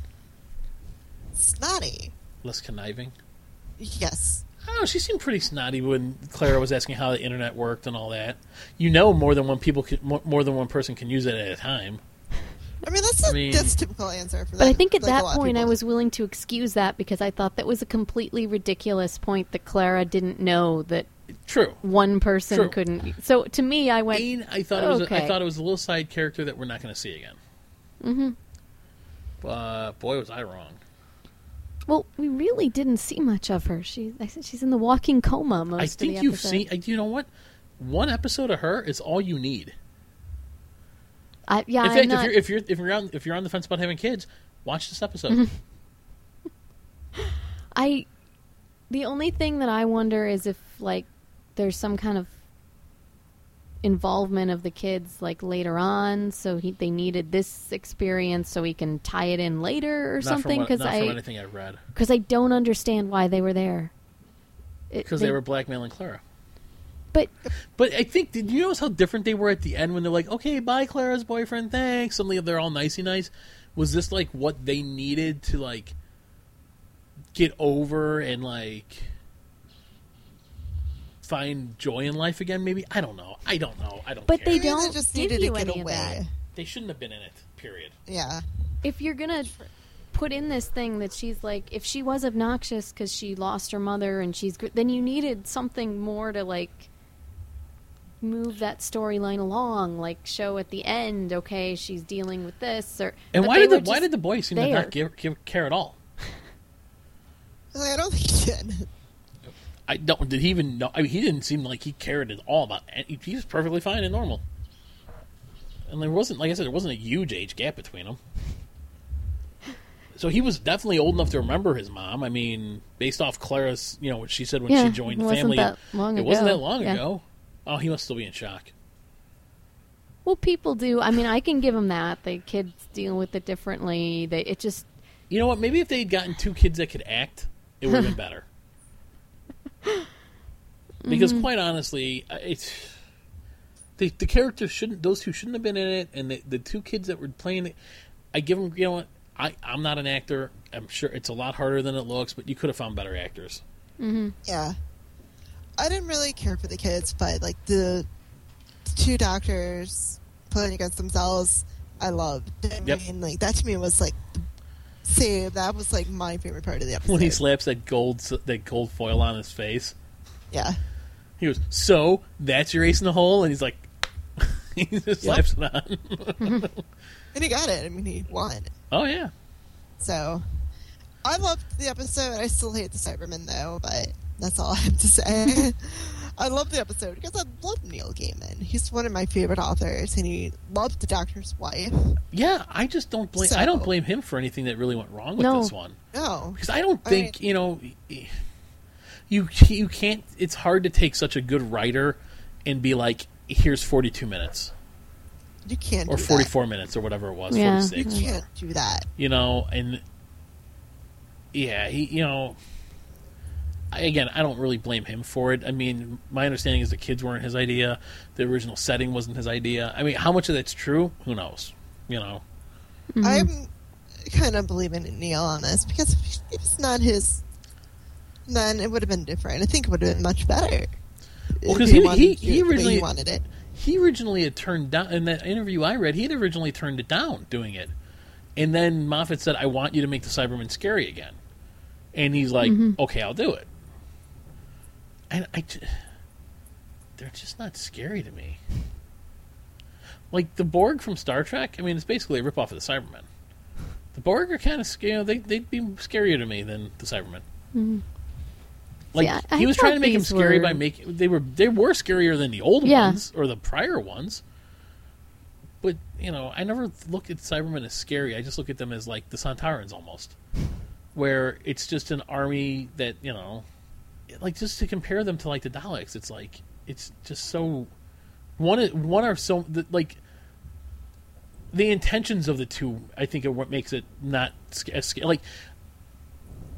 snotty. Less conniving. Yes. I don't know. She seemed pretty snotty when Clara was asking how the internet worked and all that. You know, more than one people, can, more, more than one person can use it at a time. I mean that's a, I mean- that's a typical answer for that. But I think at like, that point I was willing to excuse that because I thought that was a completely ridiculous point that Clara didn't know that True. one person True. couldn't. So to me, I went, Bane, I thought it was. A, I thought it was a little side character that we're not going to see again. Mm-hmm. But boy, was I wrong. Well, we really didn't see much of her. She, I said she's in the walking coma most I of the think you've seen. I- You know what? One episode of her is all you need. I, yeah, In fact, not, if you're if you're if you're on if you're on the fence about having kids, watch this episode. I. The only thing that I wonder is if like there's some kind of involvement of the kids like later on, so he, they needed this experience so he can tie it in later or not something. Because I anything I read. because I don't understand why they were there. Because they, were blackmailing Clara. But But I think did you notice how different they were at the end when they're like, "Okay, bye, Clara's boyfriend, thanks." Suddenly they're all nicey nice. Was this like what they needed to like get over and like find joy in life again? Maybe I don't know. I don't know. I don't. But care. they don't just give needed you to get any away. They shouldn't have been in it. Period. Yeah. if you're gonna put in this thing that she's like, if she was obnoxious because she lost her mother and she's, gr- then you needed something more to like move that storyline along, like show at the end, okay, she's dealing with this, or And why did the why did the boy seem to not give, give care at all? I don't think he did. I don't. Did he even know? I mean, he didn't seem like he cared at all about. Any, he was perfectly fine and normal. And there wasn't, like I said, there wasn't a huge age gap between them. So he was definitely old enough to remember his mom. I mean, based off Clara's, you know, what she said when Yeah, she joined it the wasn't family. that long it wasn't that long Yeah. ago. Oh, he must still be in shock. Well, people do. I mean, I can give them that. The kids deal with it differently. They it just You know what? Maybe if they'd gotten two kids that could act, it would have been better. Because mm-hmm. quite honestly, it's the the characters shouldn't; those two shouldn't have been in it, and the the two kids that were playing it, I give them. You know what? I I'm not an actor. I'm sure it's a lot harder than it looks, but you could have found better actors. Mm-hmm. Yeah. I didn't really care for the kids, but like the two doctors playing against themselves, I loved. I Yep. mean, like that to me was like see, that was like my favorite part of the episode. When he slaps that gold that gold foil on his face, yeah. he goes, "So that's your ace in the hole," and he's like, he just Yep. slaps it on. And he got it. I mean, he won. oh yeah. So I loved the episode. I still hate the Cybermen though, but that's all I have to say. I love the episode because I love Neil Gaiman. He's one of my favorite authors, and he loved the Doctor's wife. Yeah, I just don't blame. So- I don't blame him for anything that really went wrong with No. this one No, because I don't I think you know. You you can't. It's hard to take such a good writer and be like, "Here's 42 minutes you can't. or do 44 minutes or whatever it was, Yeah. 46." You can't do that. You know, and yeah, he you know. I, again, I don't really blame him for it. I mean, my understanding is the kids weren't his idea. The original setting wasn't his idea. I mean, how much of that's true? Who knows? You know. Mm-hmm. I'm kind of believing in Neil on this because if it's not his then it would have been different. I think it would have been much better. Well, if 'cause he he- wanted he- to he it originally- wanted it. he originally had turned down in that interview I read. He had originally turned it down doing it, and then Moffat said, "I want you to make the Cybermen scary again," and he's like, mm-hmm. "Okay, I'll do it." I, they're just not scary to me. Like the Borg from Star Trek. I mean, it's basically a ripoff of the Cybermen. The Borg are kind of scary. You know, they they'd be scarier to me than the Cybermen. Mm-hmm. Like I- I he was trying to make them scary were- by making they were they were scarier than the old Yeah. ones or the prior ones. But you know, I never look at Cybermen as scary. I just look at them as like the Sontarans almost, where it's just an army that you know, like just to compare them to like the Daleks. It's like it's just so one one are so the- like the intentions of the two. I think are what makes it not. Like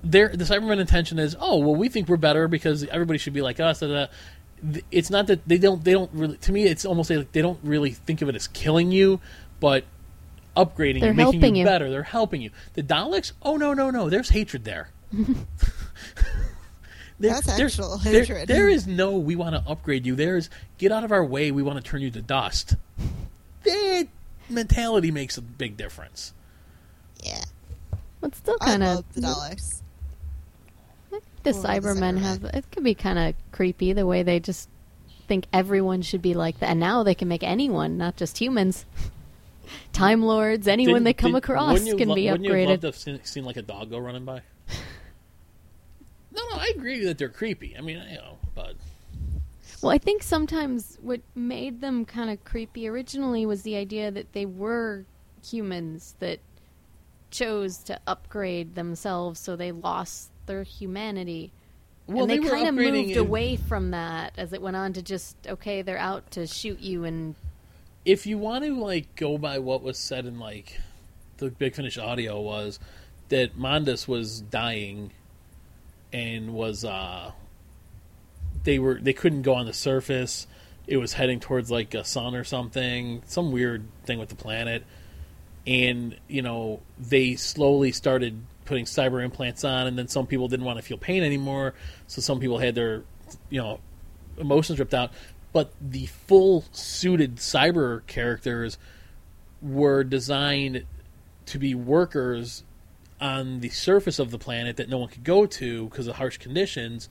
their the Cybermen intention is, oh well, we think we're better because everybody should be like us. Da, da. Th- It's not that they don't they don't really. To me, it's almost like they don't really think of it as killing you, but upgrading They're you, making helping you, you. better. They're helping you. The Daleks, oh no no no, there's hatred there. There- That's there- actual there- hatred. there is no we want to upgrade you. There's get out of our way. We want to turn you to dust. That mentality makes a big difference. Yeah, But still kind of love the Daleks. the Or Cybermen Cybermen. have it could be kind of creepy the way they just think everyone should be like that, and now they can make anyone, not just humans. Time lords, anyone Didn't- they come didn't- across wouldn't can lo- be wouldn't you have loved upgraded. to have seen, seen like a dog go running by? No, no, I agree that they're creepy. I mean, you know, but Well, I think sometimes what made them kind of creepy originally was the idea that they were humans that chose to upgrade themselves, so they lost their humanity. well, and they, were kind of moved in- away from that as it went on to just okay, they're out to shoot you and If you want to like go by what was said in like the Big Finish audio was that Mondas was dying and was uh they were they couldn't go on the surface. It was heading towards like a sun or something, some weird thing with the planet. And you know they slowly started putting cyber implants on, and then some people didn't want to feel pain anymore, so some people had their you know emotions ripped out. But the full suited cyber characters were designed to be workers on the surface of the planet that no one could go to because of harsh conditions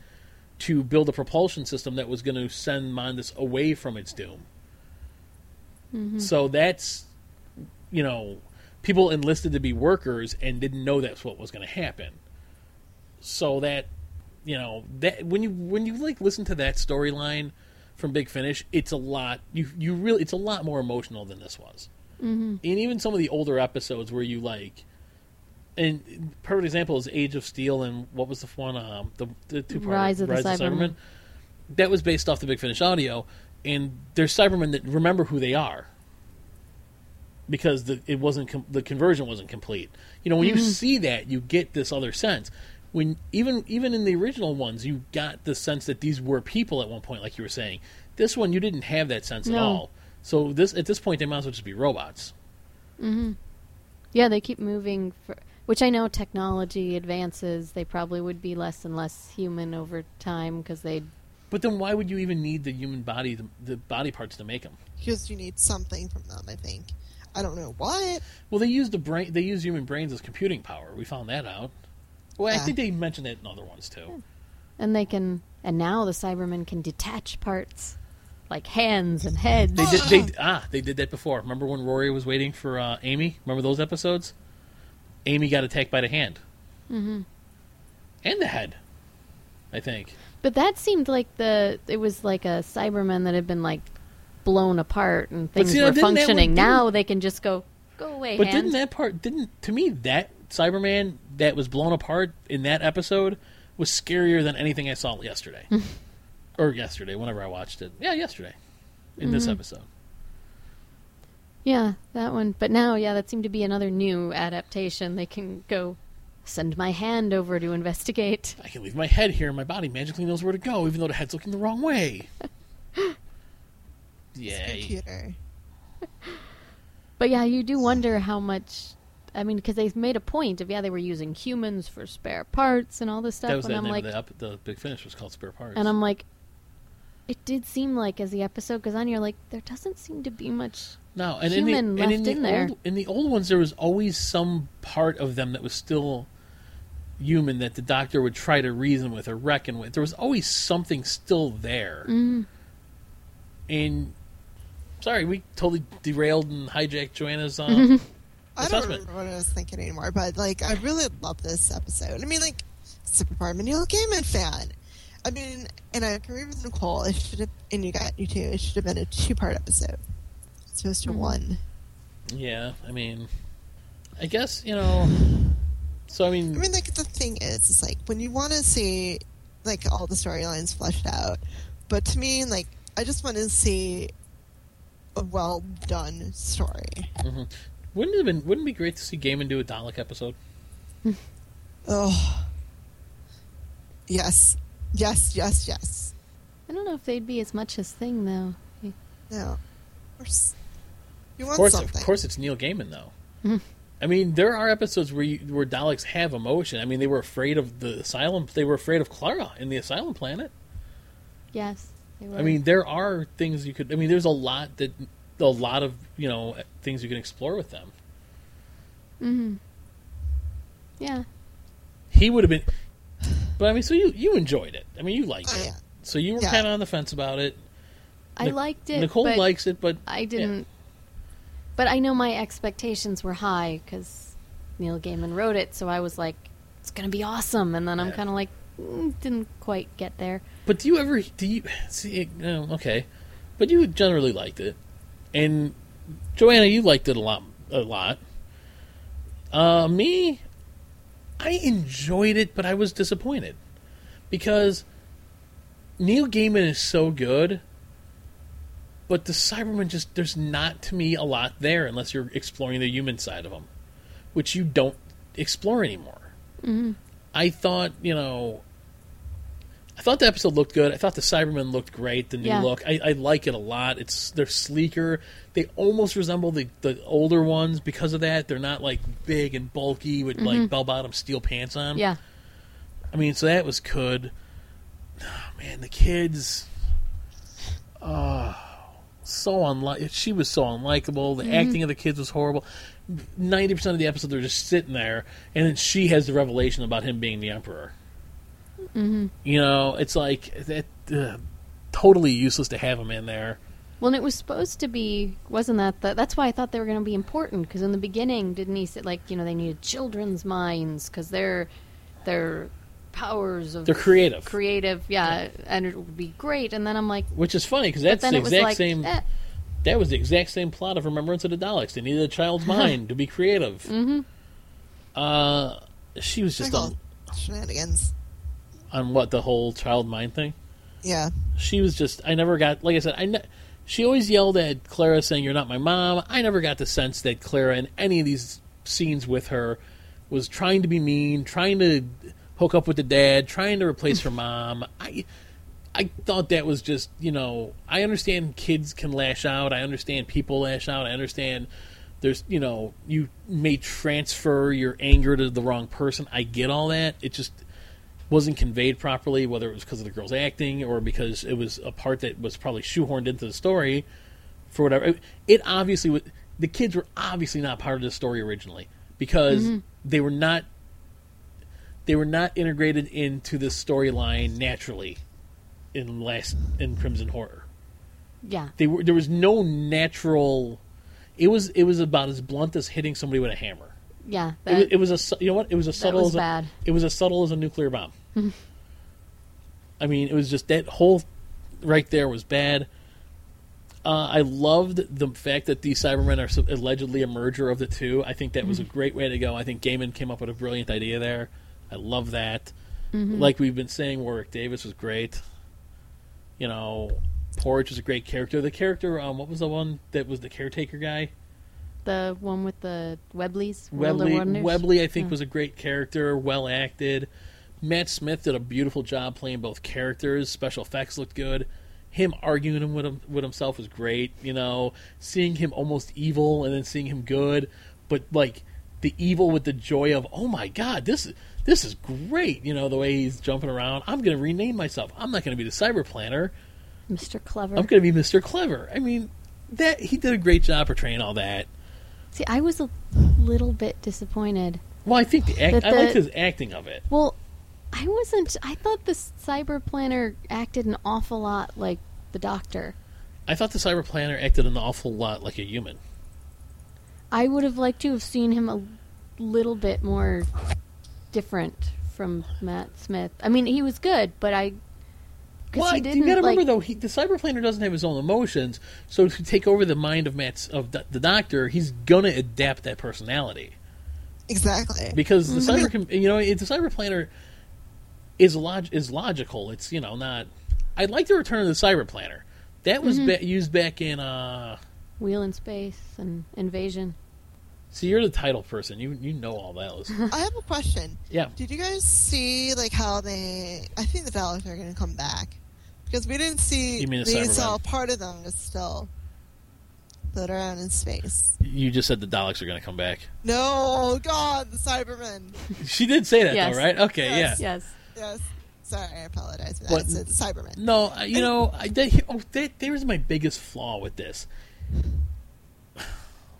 to build a propulsion system that was going to send Mondas away from its doom. So that's, you know, people enlisted to be workers and didn't know that's what was going to happen. So that, you know, that when you when you like listen to that storyline from Big Finish, it's a lot. You you really it's a lot more emotional than this was. Mm-hmm. And even some of the older episodes where you like, and perfect example is Age of Steel and what was the one um the the two part Rise of the Cybermen. That was based off the Big Finish audio, and there's Cybermen that remember who they are because the it wasn't com- the conversion wasn't complete. You know, when you see that, you get this other sense. When even even in the original ones, you got the sense that these were people at one point, like you were saying. This one, you didn't have that sense at all. So this at this point, they might as well just be robots. Hmm. yeah, they keep moving. For, which I know technology advances, they probably would be less and less human over time because they But then, why would you even need the human body, the, the body parts to make them? Because you need something from them, I think. I don't know what. Well, they use the brain. They use human brains as computing power. We found that out. Well, I think they mentioned that in other ones too. and they can and now the Cybermen can detach parts like hands and heads. They did. They ah, they did that before. Remember when Rory was waiting for uh, Amy? Remember those episodes? Amy got attacked by the hand, mm-hmm. and the head. I think. But that seemed like the it was like a Cyberman that had been like blown apart and things see, were functioning. now they can just go go away. But hand. didn't that part? Didn't to me that Cyberman that was blown apart in that episode was scarier than anything I saw yesterday, or yesterday whenever I watched it. Yeah, yesterday in this episode. Yeah, that one. But now, yeah, that seemed to be another new adaptation. They can go send my hand over to investigate. I can leave my head here, and my body magically knows where to go, even though the head's looking the wrong way. yeah, Computer. But yeah, you do wonder how much I mean, because they made a point of yeah, they were using humans for spare parts and all this stuff, that was and the I'm name like, of the, ep- the big finish was called Spare Parts. and I'm like, it did seem like as the episode goes on, you're like, there doesn't seem to be much. No, and human in the, and in left the in there. Old, in the old ones, there was always some part of them that was still human that the doctor would try to reason with or reckon with. There was always something still there. Mm, And sorry, we totally derailed and hijacked Joanna's. Uh, I don't assessment. remember what I was thinking anymore, but like I really love this episode. I mean, like super part, I'm a Neil Gaiman fan. I mean, and I agree with Nicole. It should have, and you got you too. It should have been a two part episode, as opposed to Mhm. one. yeah, I mean, I guess you know. So I mean, I mean, like the thing is, it's like when you want to see like all the storylines fleshed out, but to me, like I just want to see a well done story. mhm. wouldn't it have been wouldn't it be great to see Gaiman do a Dalek episode? Oh, yes, yes, yes, yes. I don't know if they'd be as much his thing though. No, of course, you Of course, something. of course, it's Neil Gaiman though. Mhm. I mean, there are episodes where you, where Daleks have emotion. I mean, they were afraid of the asylum. They were afraid of Clara in the asylum planet. Yes, they were. I mean, there are things you could. I mean, there's a lot that a lot of you know things you can explore with them. hmm yeah, He would have been, but I mean, so you you enjoyed it. I mean, you liked Oh, it. yeah. So you were Yeah. kind of on the fence about it. I Nic- liked it. Nicole but likes it, but I didn't. But I know my expectations were high because Neil Gaiman wrote it, so I was like, it's gonna be awesome, and then I'm Yeah. kind of like, mm, didn't quite get there. But do you ever do you see? No, okay, but you generally liked it, and Joanna, you liked it a lot, a lot. Uh, me, I enjoyed it, but I was disappointed because Neil Gaiman is so good, but the Cybermen just there's not to me a lot there unless you're exploring the human side of them, which you don't explore anymore. hmm I thought, you know, I thought the episode looked good. I thought the Cybermen looked great. The new Yeah. look, I, I like it a lot. It's they're sleeker. They almost resemble the the older ones because of that. They're not like big and bulky with like bell bottom steel pants on. Mm-hmm. Yeah, I mean, so that was good. Oh, man, the kids. Oh, so unlike. She was so unlikable. The acting of the kids was horrible. Ninety percent of the episode, they're just sitting there, and then she has the revelation about him being the emperor. hmm You know, it's like that. Uh, totally useless to have him in there. Well, and it was supposed to be, wasn't that? The, that's why I thought they were going to be important because in the beginning, didn't he say like you know they needed children's minds because their their powers of They're creative, creative, yeah, and it would be great. And then I'm like, which is funny because that's the exact like, same. eh. That was the exact same plot of Remembrance of the Daleks. They needed a child's mind to be creative. hmm Uh, she was just on, shenanigans. on what the whole child mind thing. Yeah, She was just. I never got. Like I said, I. Ne- she always yelled at Clara, saying, "You're not my mom." I never got the sense that Clara, in any of these scenes with her, was trying to be mean, trying to hook up with the dad, trying to replace her mom. I. I thought that was just, you know, I understand kids can lash out. I understand people lash out. I understand there's, you know, you may transfer your anger to the wrong person. I get all that. It just wasn't conveyed properly, whether it was because of the girl's acting or because it was a part that was probably shoehorned into the story for whatever. It obviously was, the kids were obviously not part of the story originally because mm-hmm. they were not they were not integrated into the storyline naturally in last in Crimson Horror. yeah, They were there was no natural. It was it was about as blunt as hitting somebody with a hammer. yeah, It was, that, it was a you know what it was a subtle was as a, bad. it was as subtle as a nuclear bomb. I mean, it was just that whole right there was bad. Uh, I loved the fact that the Cybermen are allegedly a merger of the two. I think that was a great way to go. I think Gaiman came up with a brilliant idea there. I love that. Like we've been saying, Warwick Davis was great. You know, Porridge was a great character. The character, um, what was the one that was the caretaker guy? the one with the Webleys, Webley, Webley, I think, was a great character, well acted. Matt Smith did a beautiful job playing both characters. Special effects looked good. Him arguing with him with himself was great. You know, seeing him almost evil and then seeing him good, but like the evil with the joy of oh my god this is this is great you know the way he's jumping around i'm going to rename myself i'm not going to be the cyber planner Mr. Clever. i'm going to be mr clever i mean that he did a great job portraying all that See, I was a little bit disappointed. well i think the act, But i liked his acting of it Well, I wasn't. I thought the cyber planner acted an awful lot like the doctor. i thought the cyber planner acted an awful lot like a human I would have liked to have seen him a little bit more different from Matt Smith. I mean, he was good, but I. Because Well, he didn't. you got to like, remember though, he, the cyber planner doesn't have his own emotions. So to take over the mind of Matt's of the, the doctor, he's gonna adapt that personality Exactly. because the cyber, com- you know, it, the cyber planner is log- is logical. It's you know not. I'd like the return of the cyber planner. That was Mm-hmm. ba- used back in. uh Wheel in Space and Invasion. See, you're the title person. You you know all those. I have a question. yeah. Did you guys see like how they? I think the Daleks are going to come back because we didn't see. You mean the we Cybermen? saw part of them is still float around in space. You just said the Daleks are going to come back. No, oh God, the Cybermen. She did say that Yes. though, right? Okay, Yes. yeah. Yes. Yes. Sorry, I apologize for that. What- I said the Cybermen. No, you know, I, that, oh, that, there's my biggest flaw with this.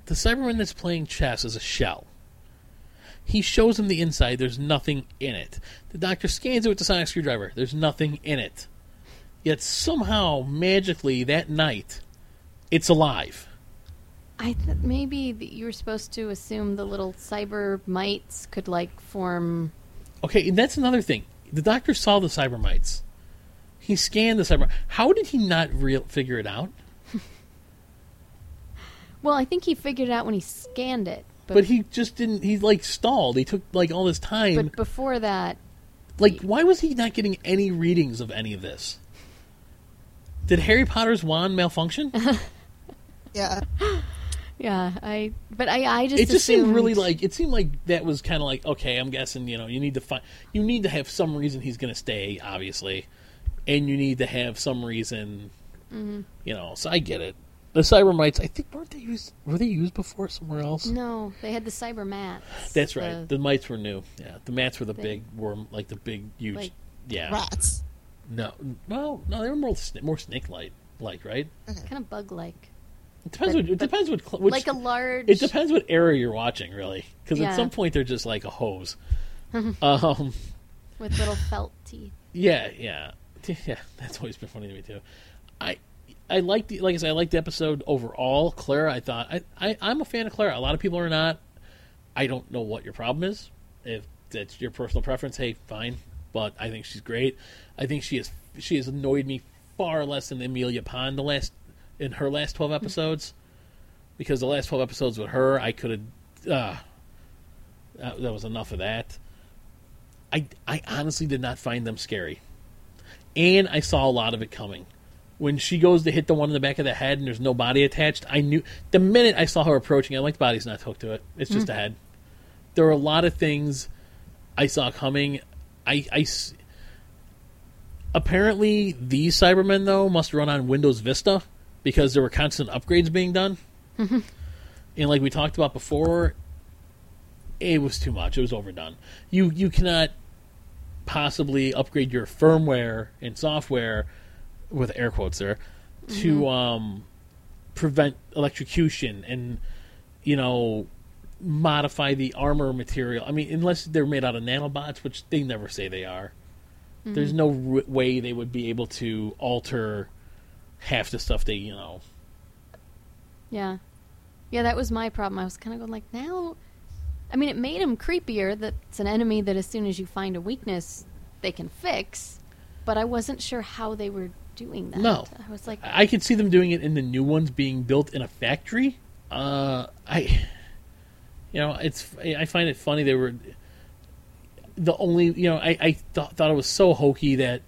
The Cyberman that's playing chess is a shell. He shows him the inside. There's nothing in it. The doctor scans it with the sonic screwdriver. There's nothing in it. Yet somehow, magically, that night, it's alive. I thought maybe that you were supposed to assume the little cyber mites could like form. Okay, and that's another thing. The doctor saw the cyber mites. He scanned the cyber. How did he not real figure it out? Well, I think he figured it out when he scanned it, but, But he just didn't. He like stalled. He took like all this time. but before that, Like, why was he not getting any readings of any of this? Did Harry Potter's wand malfunction? Yeah. yeah, I. But I, I just it just seemed really like it seemed like that was kind of like okay. I'm guessing you know you need to find you need to have some reason he's going to stay, obviously, and you need to have some reason, Mm-hmm. you know. So I get it. The Cybermites, I think, weren't they used? Were they used before somewhere else? No, they had the cyber mats. That's right. The- The mites were new. Yeah, the mats were the Big- big worm, like the big huge. Like- yeah. Rats. No, well, no, they were more sna- more snake like, like right. kind of bug-like, It depends. But- what, it depends what. cl- Which, like a large. It depends what era you're watching, really, because at some point they're just like a hose. um, with little felt teeth. yeah, yeah, yeah. That's always been funny to me too. I, I like the like I said, I like the episode overall. Clara, I thought I, I I'm a fan of Clara. A lot of people are not. I don't know what your problem is. If that's your personal preference, hey, fine. But I think she's great. I think she has she has annoyed me far less than Amelia Pond the last in her last twelve episodes. Because the last twelve episodes with her, I could have. Uh, that, that was enough of that. I I honestly did not find them scary, and I saw a lot of it coming. When she goes to hit the one in the back of the head and there's no body attached, I knew the minute I saw her approaching. I'm like, the body's not hooked to it. It's just mm. a head. There were a lot of things I saw coming. I apparently these Cybermen though must run on Windows Vista because there were constant upgrades being done. Mm-hmm. and like we talked about before, it was too much. It was overdone. You you cannot possibly upgrade your firmware and software with air quotes there to um, prevent electrocution and you know modify the armor material. I mean, unless they're made out of nanobots, which they never say they are. There's no r- way they would be able to alter half the stuff they you know. Yeah, yeah, that was my problem. I was kind of going like, now, I mean, it made him creepier. That it's an enemy that as soon as you find a weakness, they can fix. But I wasn't sure how they were doing that. No. I was like, I could see them doing it in the new ones being built in a factory. Uh, I, you know, it's I find it funny they were the only you know I I th- thought it was so hokey that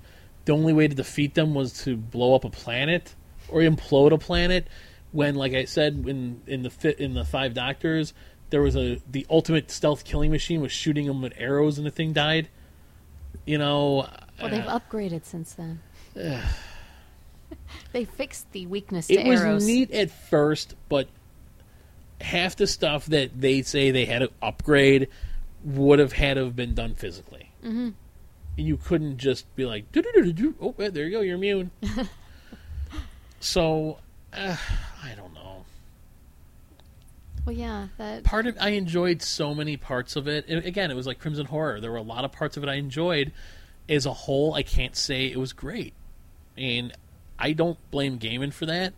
the only way to defeat them was to blow up a planet or implode a planet. When, like I said, in in the fit in the Five Doctors, there was a the ultimate stealth killing machine was shooting them with arrows and the thing died. You know, well, they've uh, upgraded since then. they fixed the weakness to it was arrows. neat at first, but half the stuff that they say they had to upgrade would have had to have been done physically. Mm-hmm. You couldn't just be like, oh, there you go, you're immune. so, uh, I don't know. Well, yeah, that Part of I enjoyed so many parts of it. And again, it was like Crimson Horror. There were a lot of parts of it I enjoyed. As a whole, I can't say it was great, and I don't blame Gaiman for that.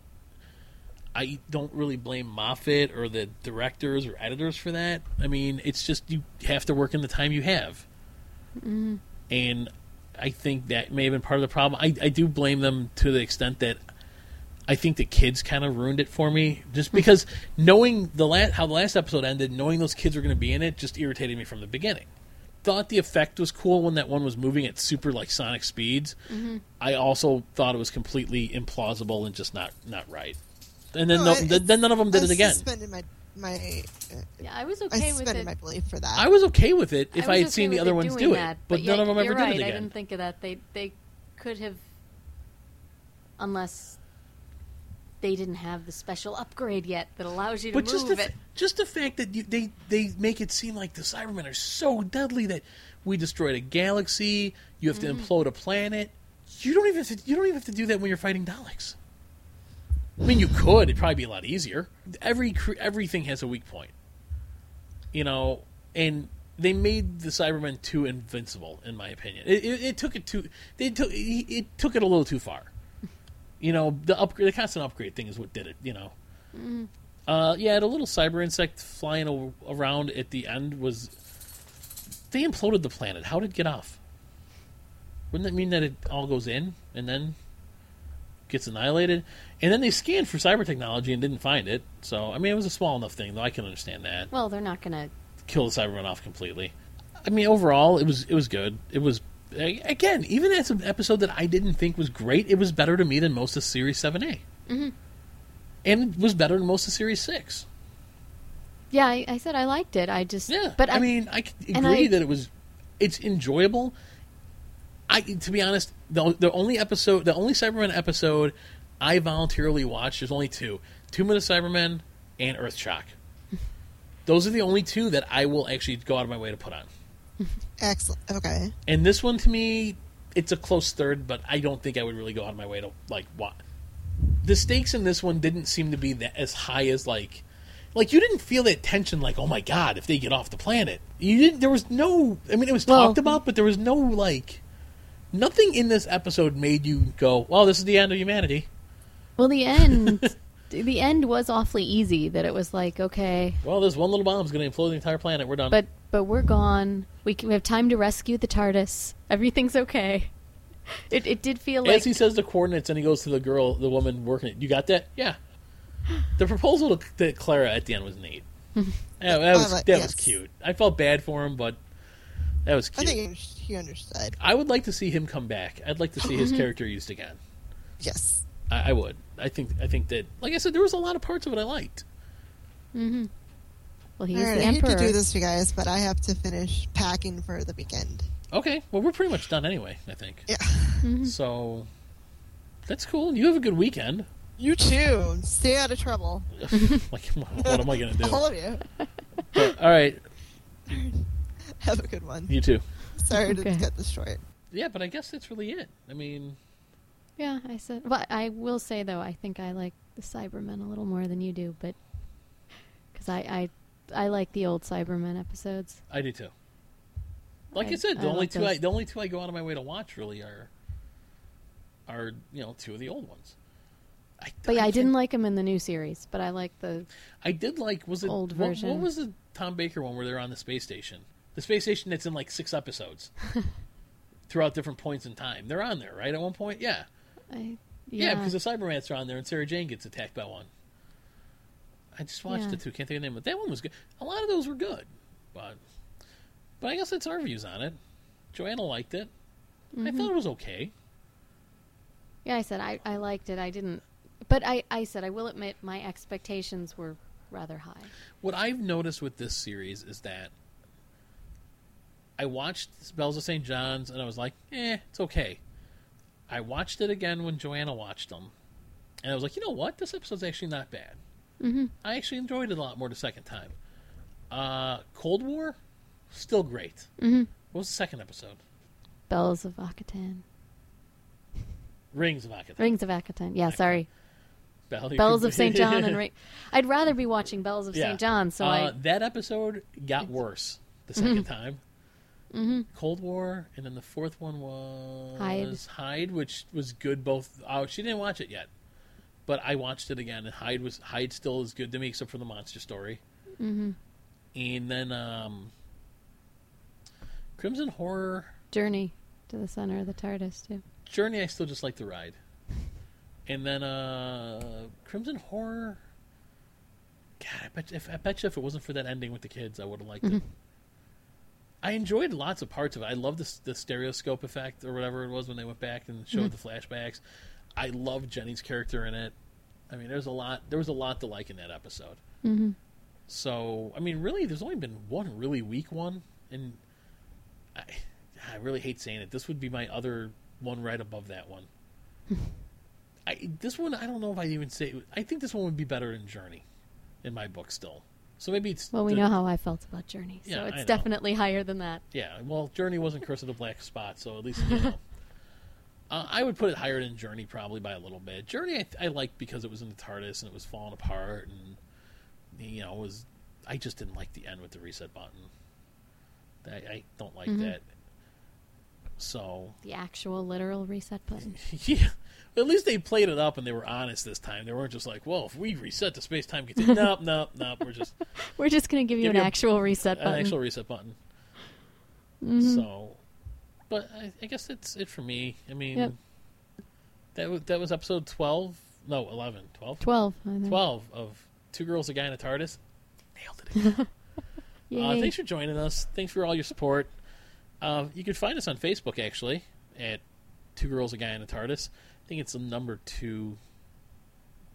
I don't really blame Moffat or the directors or editors for that. I mean, it's just you have to work in the time you have. Mm-hmm. And I think that may have been part of the problem. I, I do blame them to the extent that I think the kids kind of ruined it for me. Just because knowing the last, how the last episode ended, knowing those kids were going to be in it, just irritated me from the beginning. Thought the effect was cool when that one was moving at super like sonic speeds. I also thought it was completely implausible and just not not right. And then No, no, I- then none of them did I it again. suspended my my. Uh, yeah, I was I okay with suspended it. my belief for that. I was okay with it if I I, was had seen the other ones doing do that, it, but yeah, none of them ever you're did right, it I didn't think of that. They they could have, unless they didn't have the special upgrade yet that allows you to But move just the, it. just the fact that you, they they make it seem like the Cybermen are so deadly that we destroyed a galaxy, you have to Mm-hmm. implode a planet. You don't even have to, you don't even have to do that when you're fighting Daleks. I mean, you could. It'd probably be a lot easier. Every everything has a weak point, you know, and they made the Cybermen too invincible, in my opinion. It, it, it took it too. They took it, it took it a little too far. You know, the upgrade, the constant upgrade thing is what did it. You know, uh, yeah, the little cyber insect flying o- around at the end was. They imploded the planet. How did it get off? Wouldn't that mean that it all goes in and then gets annihilated? And then they scanned for cyber technology and didn't find it. So, I mean, it was a small enough thing, though. I can understand that. Well, they're not gonna. Kill the Cybermen off completely. I mean, overall, it was it was good. It was again, even as an episode that I didn't think was great, it was better to me than most of Series Seven A, mm-hmm. and it was better than most of Series Six. Yeah, I, I said I liked it. I just. Yeah, but I, mean, I agree I- that it was. It's enjoyable. I, to be honest, the the only episode, the only Cybermen episode I voluntarily watched. There's only two: Tomb of the Cybermen and Earthshock. Those are the only two that I will actually go out of my way to put on. Excellent. Okay. And this one, to me, it's a close third, but I don't think I would really go out of my way to like what. The stakes in this one didn't seem to be that as high as like, like you didn't feel that tension. Like, oh my god, if they get off the planet, you didn't. There was no. I mean, it was Well- talked about, but there was no like. Nothing in this episode made you go, "Well, this is the end of humanity." well, the end. the end was awfully easy. That it was like, okay, Well, this one little bomb's going to implode the entire planet. We're done. but but we're gone. We can, we have time to rescue the TARDIS. Everything's okay. It it did feel like As he says the coordinates, and he goes to the girl, the woman working it. You got that? Yeah. The proposal to, to Clara at the end was neat. yeah, that was uh, that yes. was cute. I felt bad for him, but that was cute. I think he understood. I would like to see him come back. I'd like to see his character used again. Yes. I, I would. I think. I think that, like I said, there was a lot of parts of it I liked. Mm-hmm. Well, he All is right. the I hate to do this, you guys, but I have to finish packing for the weekend. Okay, well, we're pretty much done anyway. I think. Yeah. Mm-hmm. So that's cool. You have a good weekend. You too. Stay out of trouble. like, what am I going to do? All of you. But, all right, Have a good one. you too. Sorry Okay. to cut this short. Yeah, but I guess that's really it. I mean, Yeah, I said. Well, I will say though, I think I like the Cybermen a little more than you do, but because I, I I like the old Cybermen episodes. I do too. Like I, I- said, the I only like two I, the only two I go out of my way to watch really are are you know two of the old ones. I, But yeah, I, didn't like them in the new series, but I like the. I did like was it old what, version. What was the Tom Baker one where they're on the space station? The space station that's in like six episodes throughout different points in time. They're on there, right? At one point, yeah, I, yeah, yeah, because the Cybermans are on there, and Sarah Jane gets attacked by one. I just watched Yeah. the two. Can't think of the name, but that one was good. A lot of those were good, but but I guess that's our views on it. Joanna liked it. I Mm-hmm. thought it was okay. yeah. I said I, I liked it. I didn't, but I, I said I will admit my expectations were rather high. What I've noticed with this series is that I watched Bells of St. John's and I was like, eh, it's okay. I watched it again when Joanna watched them, and I was like, you know what? This episode's actually not bad. Mm-hmm. I actually enjoyed it a lot more the second time. Uh, Cold War, still great. Mm-hmm. What was the second episode? Bells of Akhaten. Rings of Akhaten. Rings of Akhaten. Yeah, sorry. Bell- Bells of St. John and Ring. I'd rather be watching Bells of Yeah. St. John, so uh, I. that episode got worse the 2nd time. Mm-hmm. Cold War, and then the fourth one was Hyde. Hyde, which was good. Both. Oh, she didn't watch it yet, but I watched it again, and Hyde was Hyde still is good to me, except for the monster story. Mm-hmm. And then um, Crimson Horror Journey to the center of the TARDIS, too. Journey. I still just like the ride, and then uh, Crimson Horror. God, I bet, if, I bet you if it wasn't for that ending with the kids, I would have liked it. I enjoyed lots of parts of it. I love the, the stereoscope effect or whatever it was when they went back and showed the flashbacks. I love Jenny's character in it. I mean, there's a lot. There was a lot to like in that episode. Mm-hmm. So, I mean, really, there's only been one really weak one, and I, I really hate saying it. This would be my other one right above that one. I this one, I don't know if I even say. I think this one would be better than Journey, in my book still. So maybe it's Well, we the- know how I felt about Journey, so Yeah, it's definitely higher than that. Yeah, well, Journey wasn't Curse of the Black Spot, so at least you know. Uh, I would put it higher than Journey, probably by a little bit. Journey, I, I liked because it was in the TARDIS and it was falling apart, and you know, was. I just didn't like the end with the reset button. I, I don't like Mhm. that. So The actual literal reset button. yeah, at least they played it up and they were honest this time. They weren't just like, "Well, if we reset the space time continuum, nope, nope, nope." We're just We're just going to give you Give an you a- actual reset button. an actual reset button. Mhm. So, but I, I guess that's it for me. I mean, Yep. that was, that was episode twelve. No, 11. 12? 12. I think. 12 of Two Girls, a Guy, and a TARDIS. Nailed it. Again. Uh, thanks for joining us. Thanks for all your support. Uh, you can find us on Facebook actually at Two Girls, a Guy, and a TARDIS. I think it's the number two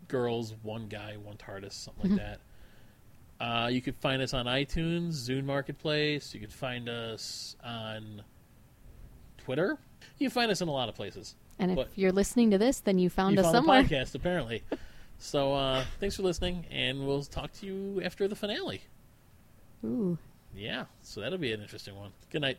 girls, one guy, one TARDIS, something like that. Uh, you could find us on iTunes, Zune Marketplace. You could find us on Twitter. You find us in a lot of places. and if but- you're listening to this, then you found you us found somewhere. the podcast, apparently. so uh, thanks for listening, and we'll talk to you after the finale. Ooh. Yeah, so that'll be an interesting one. Good night.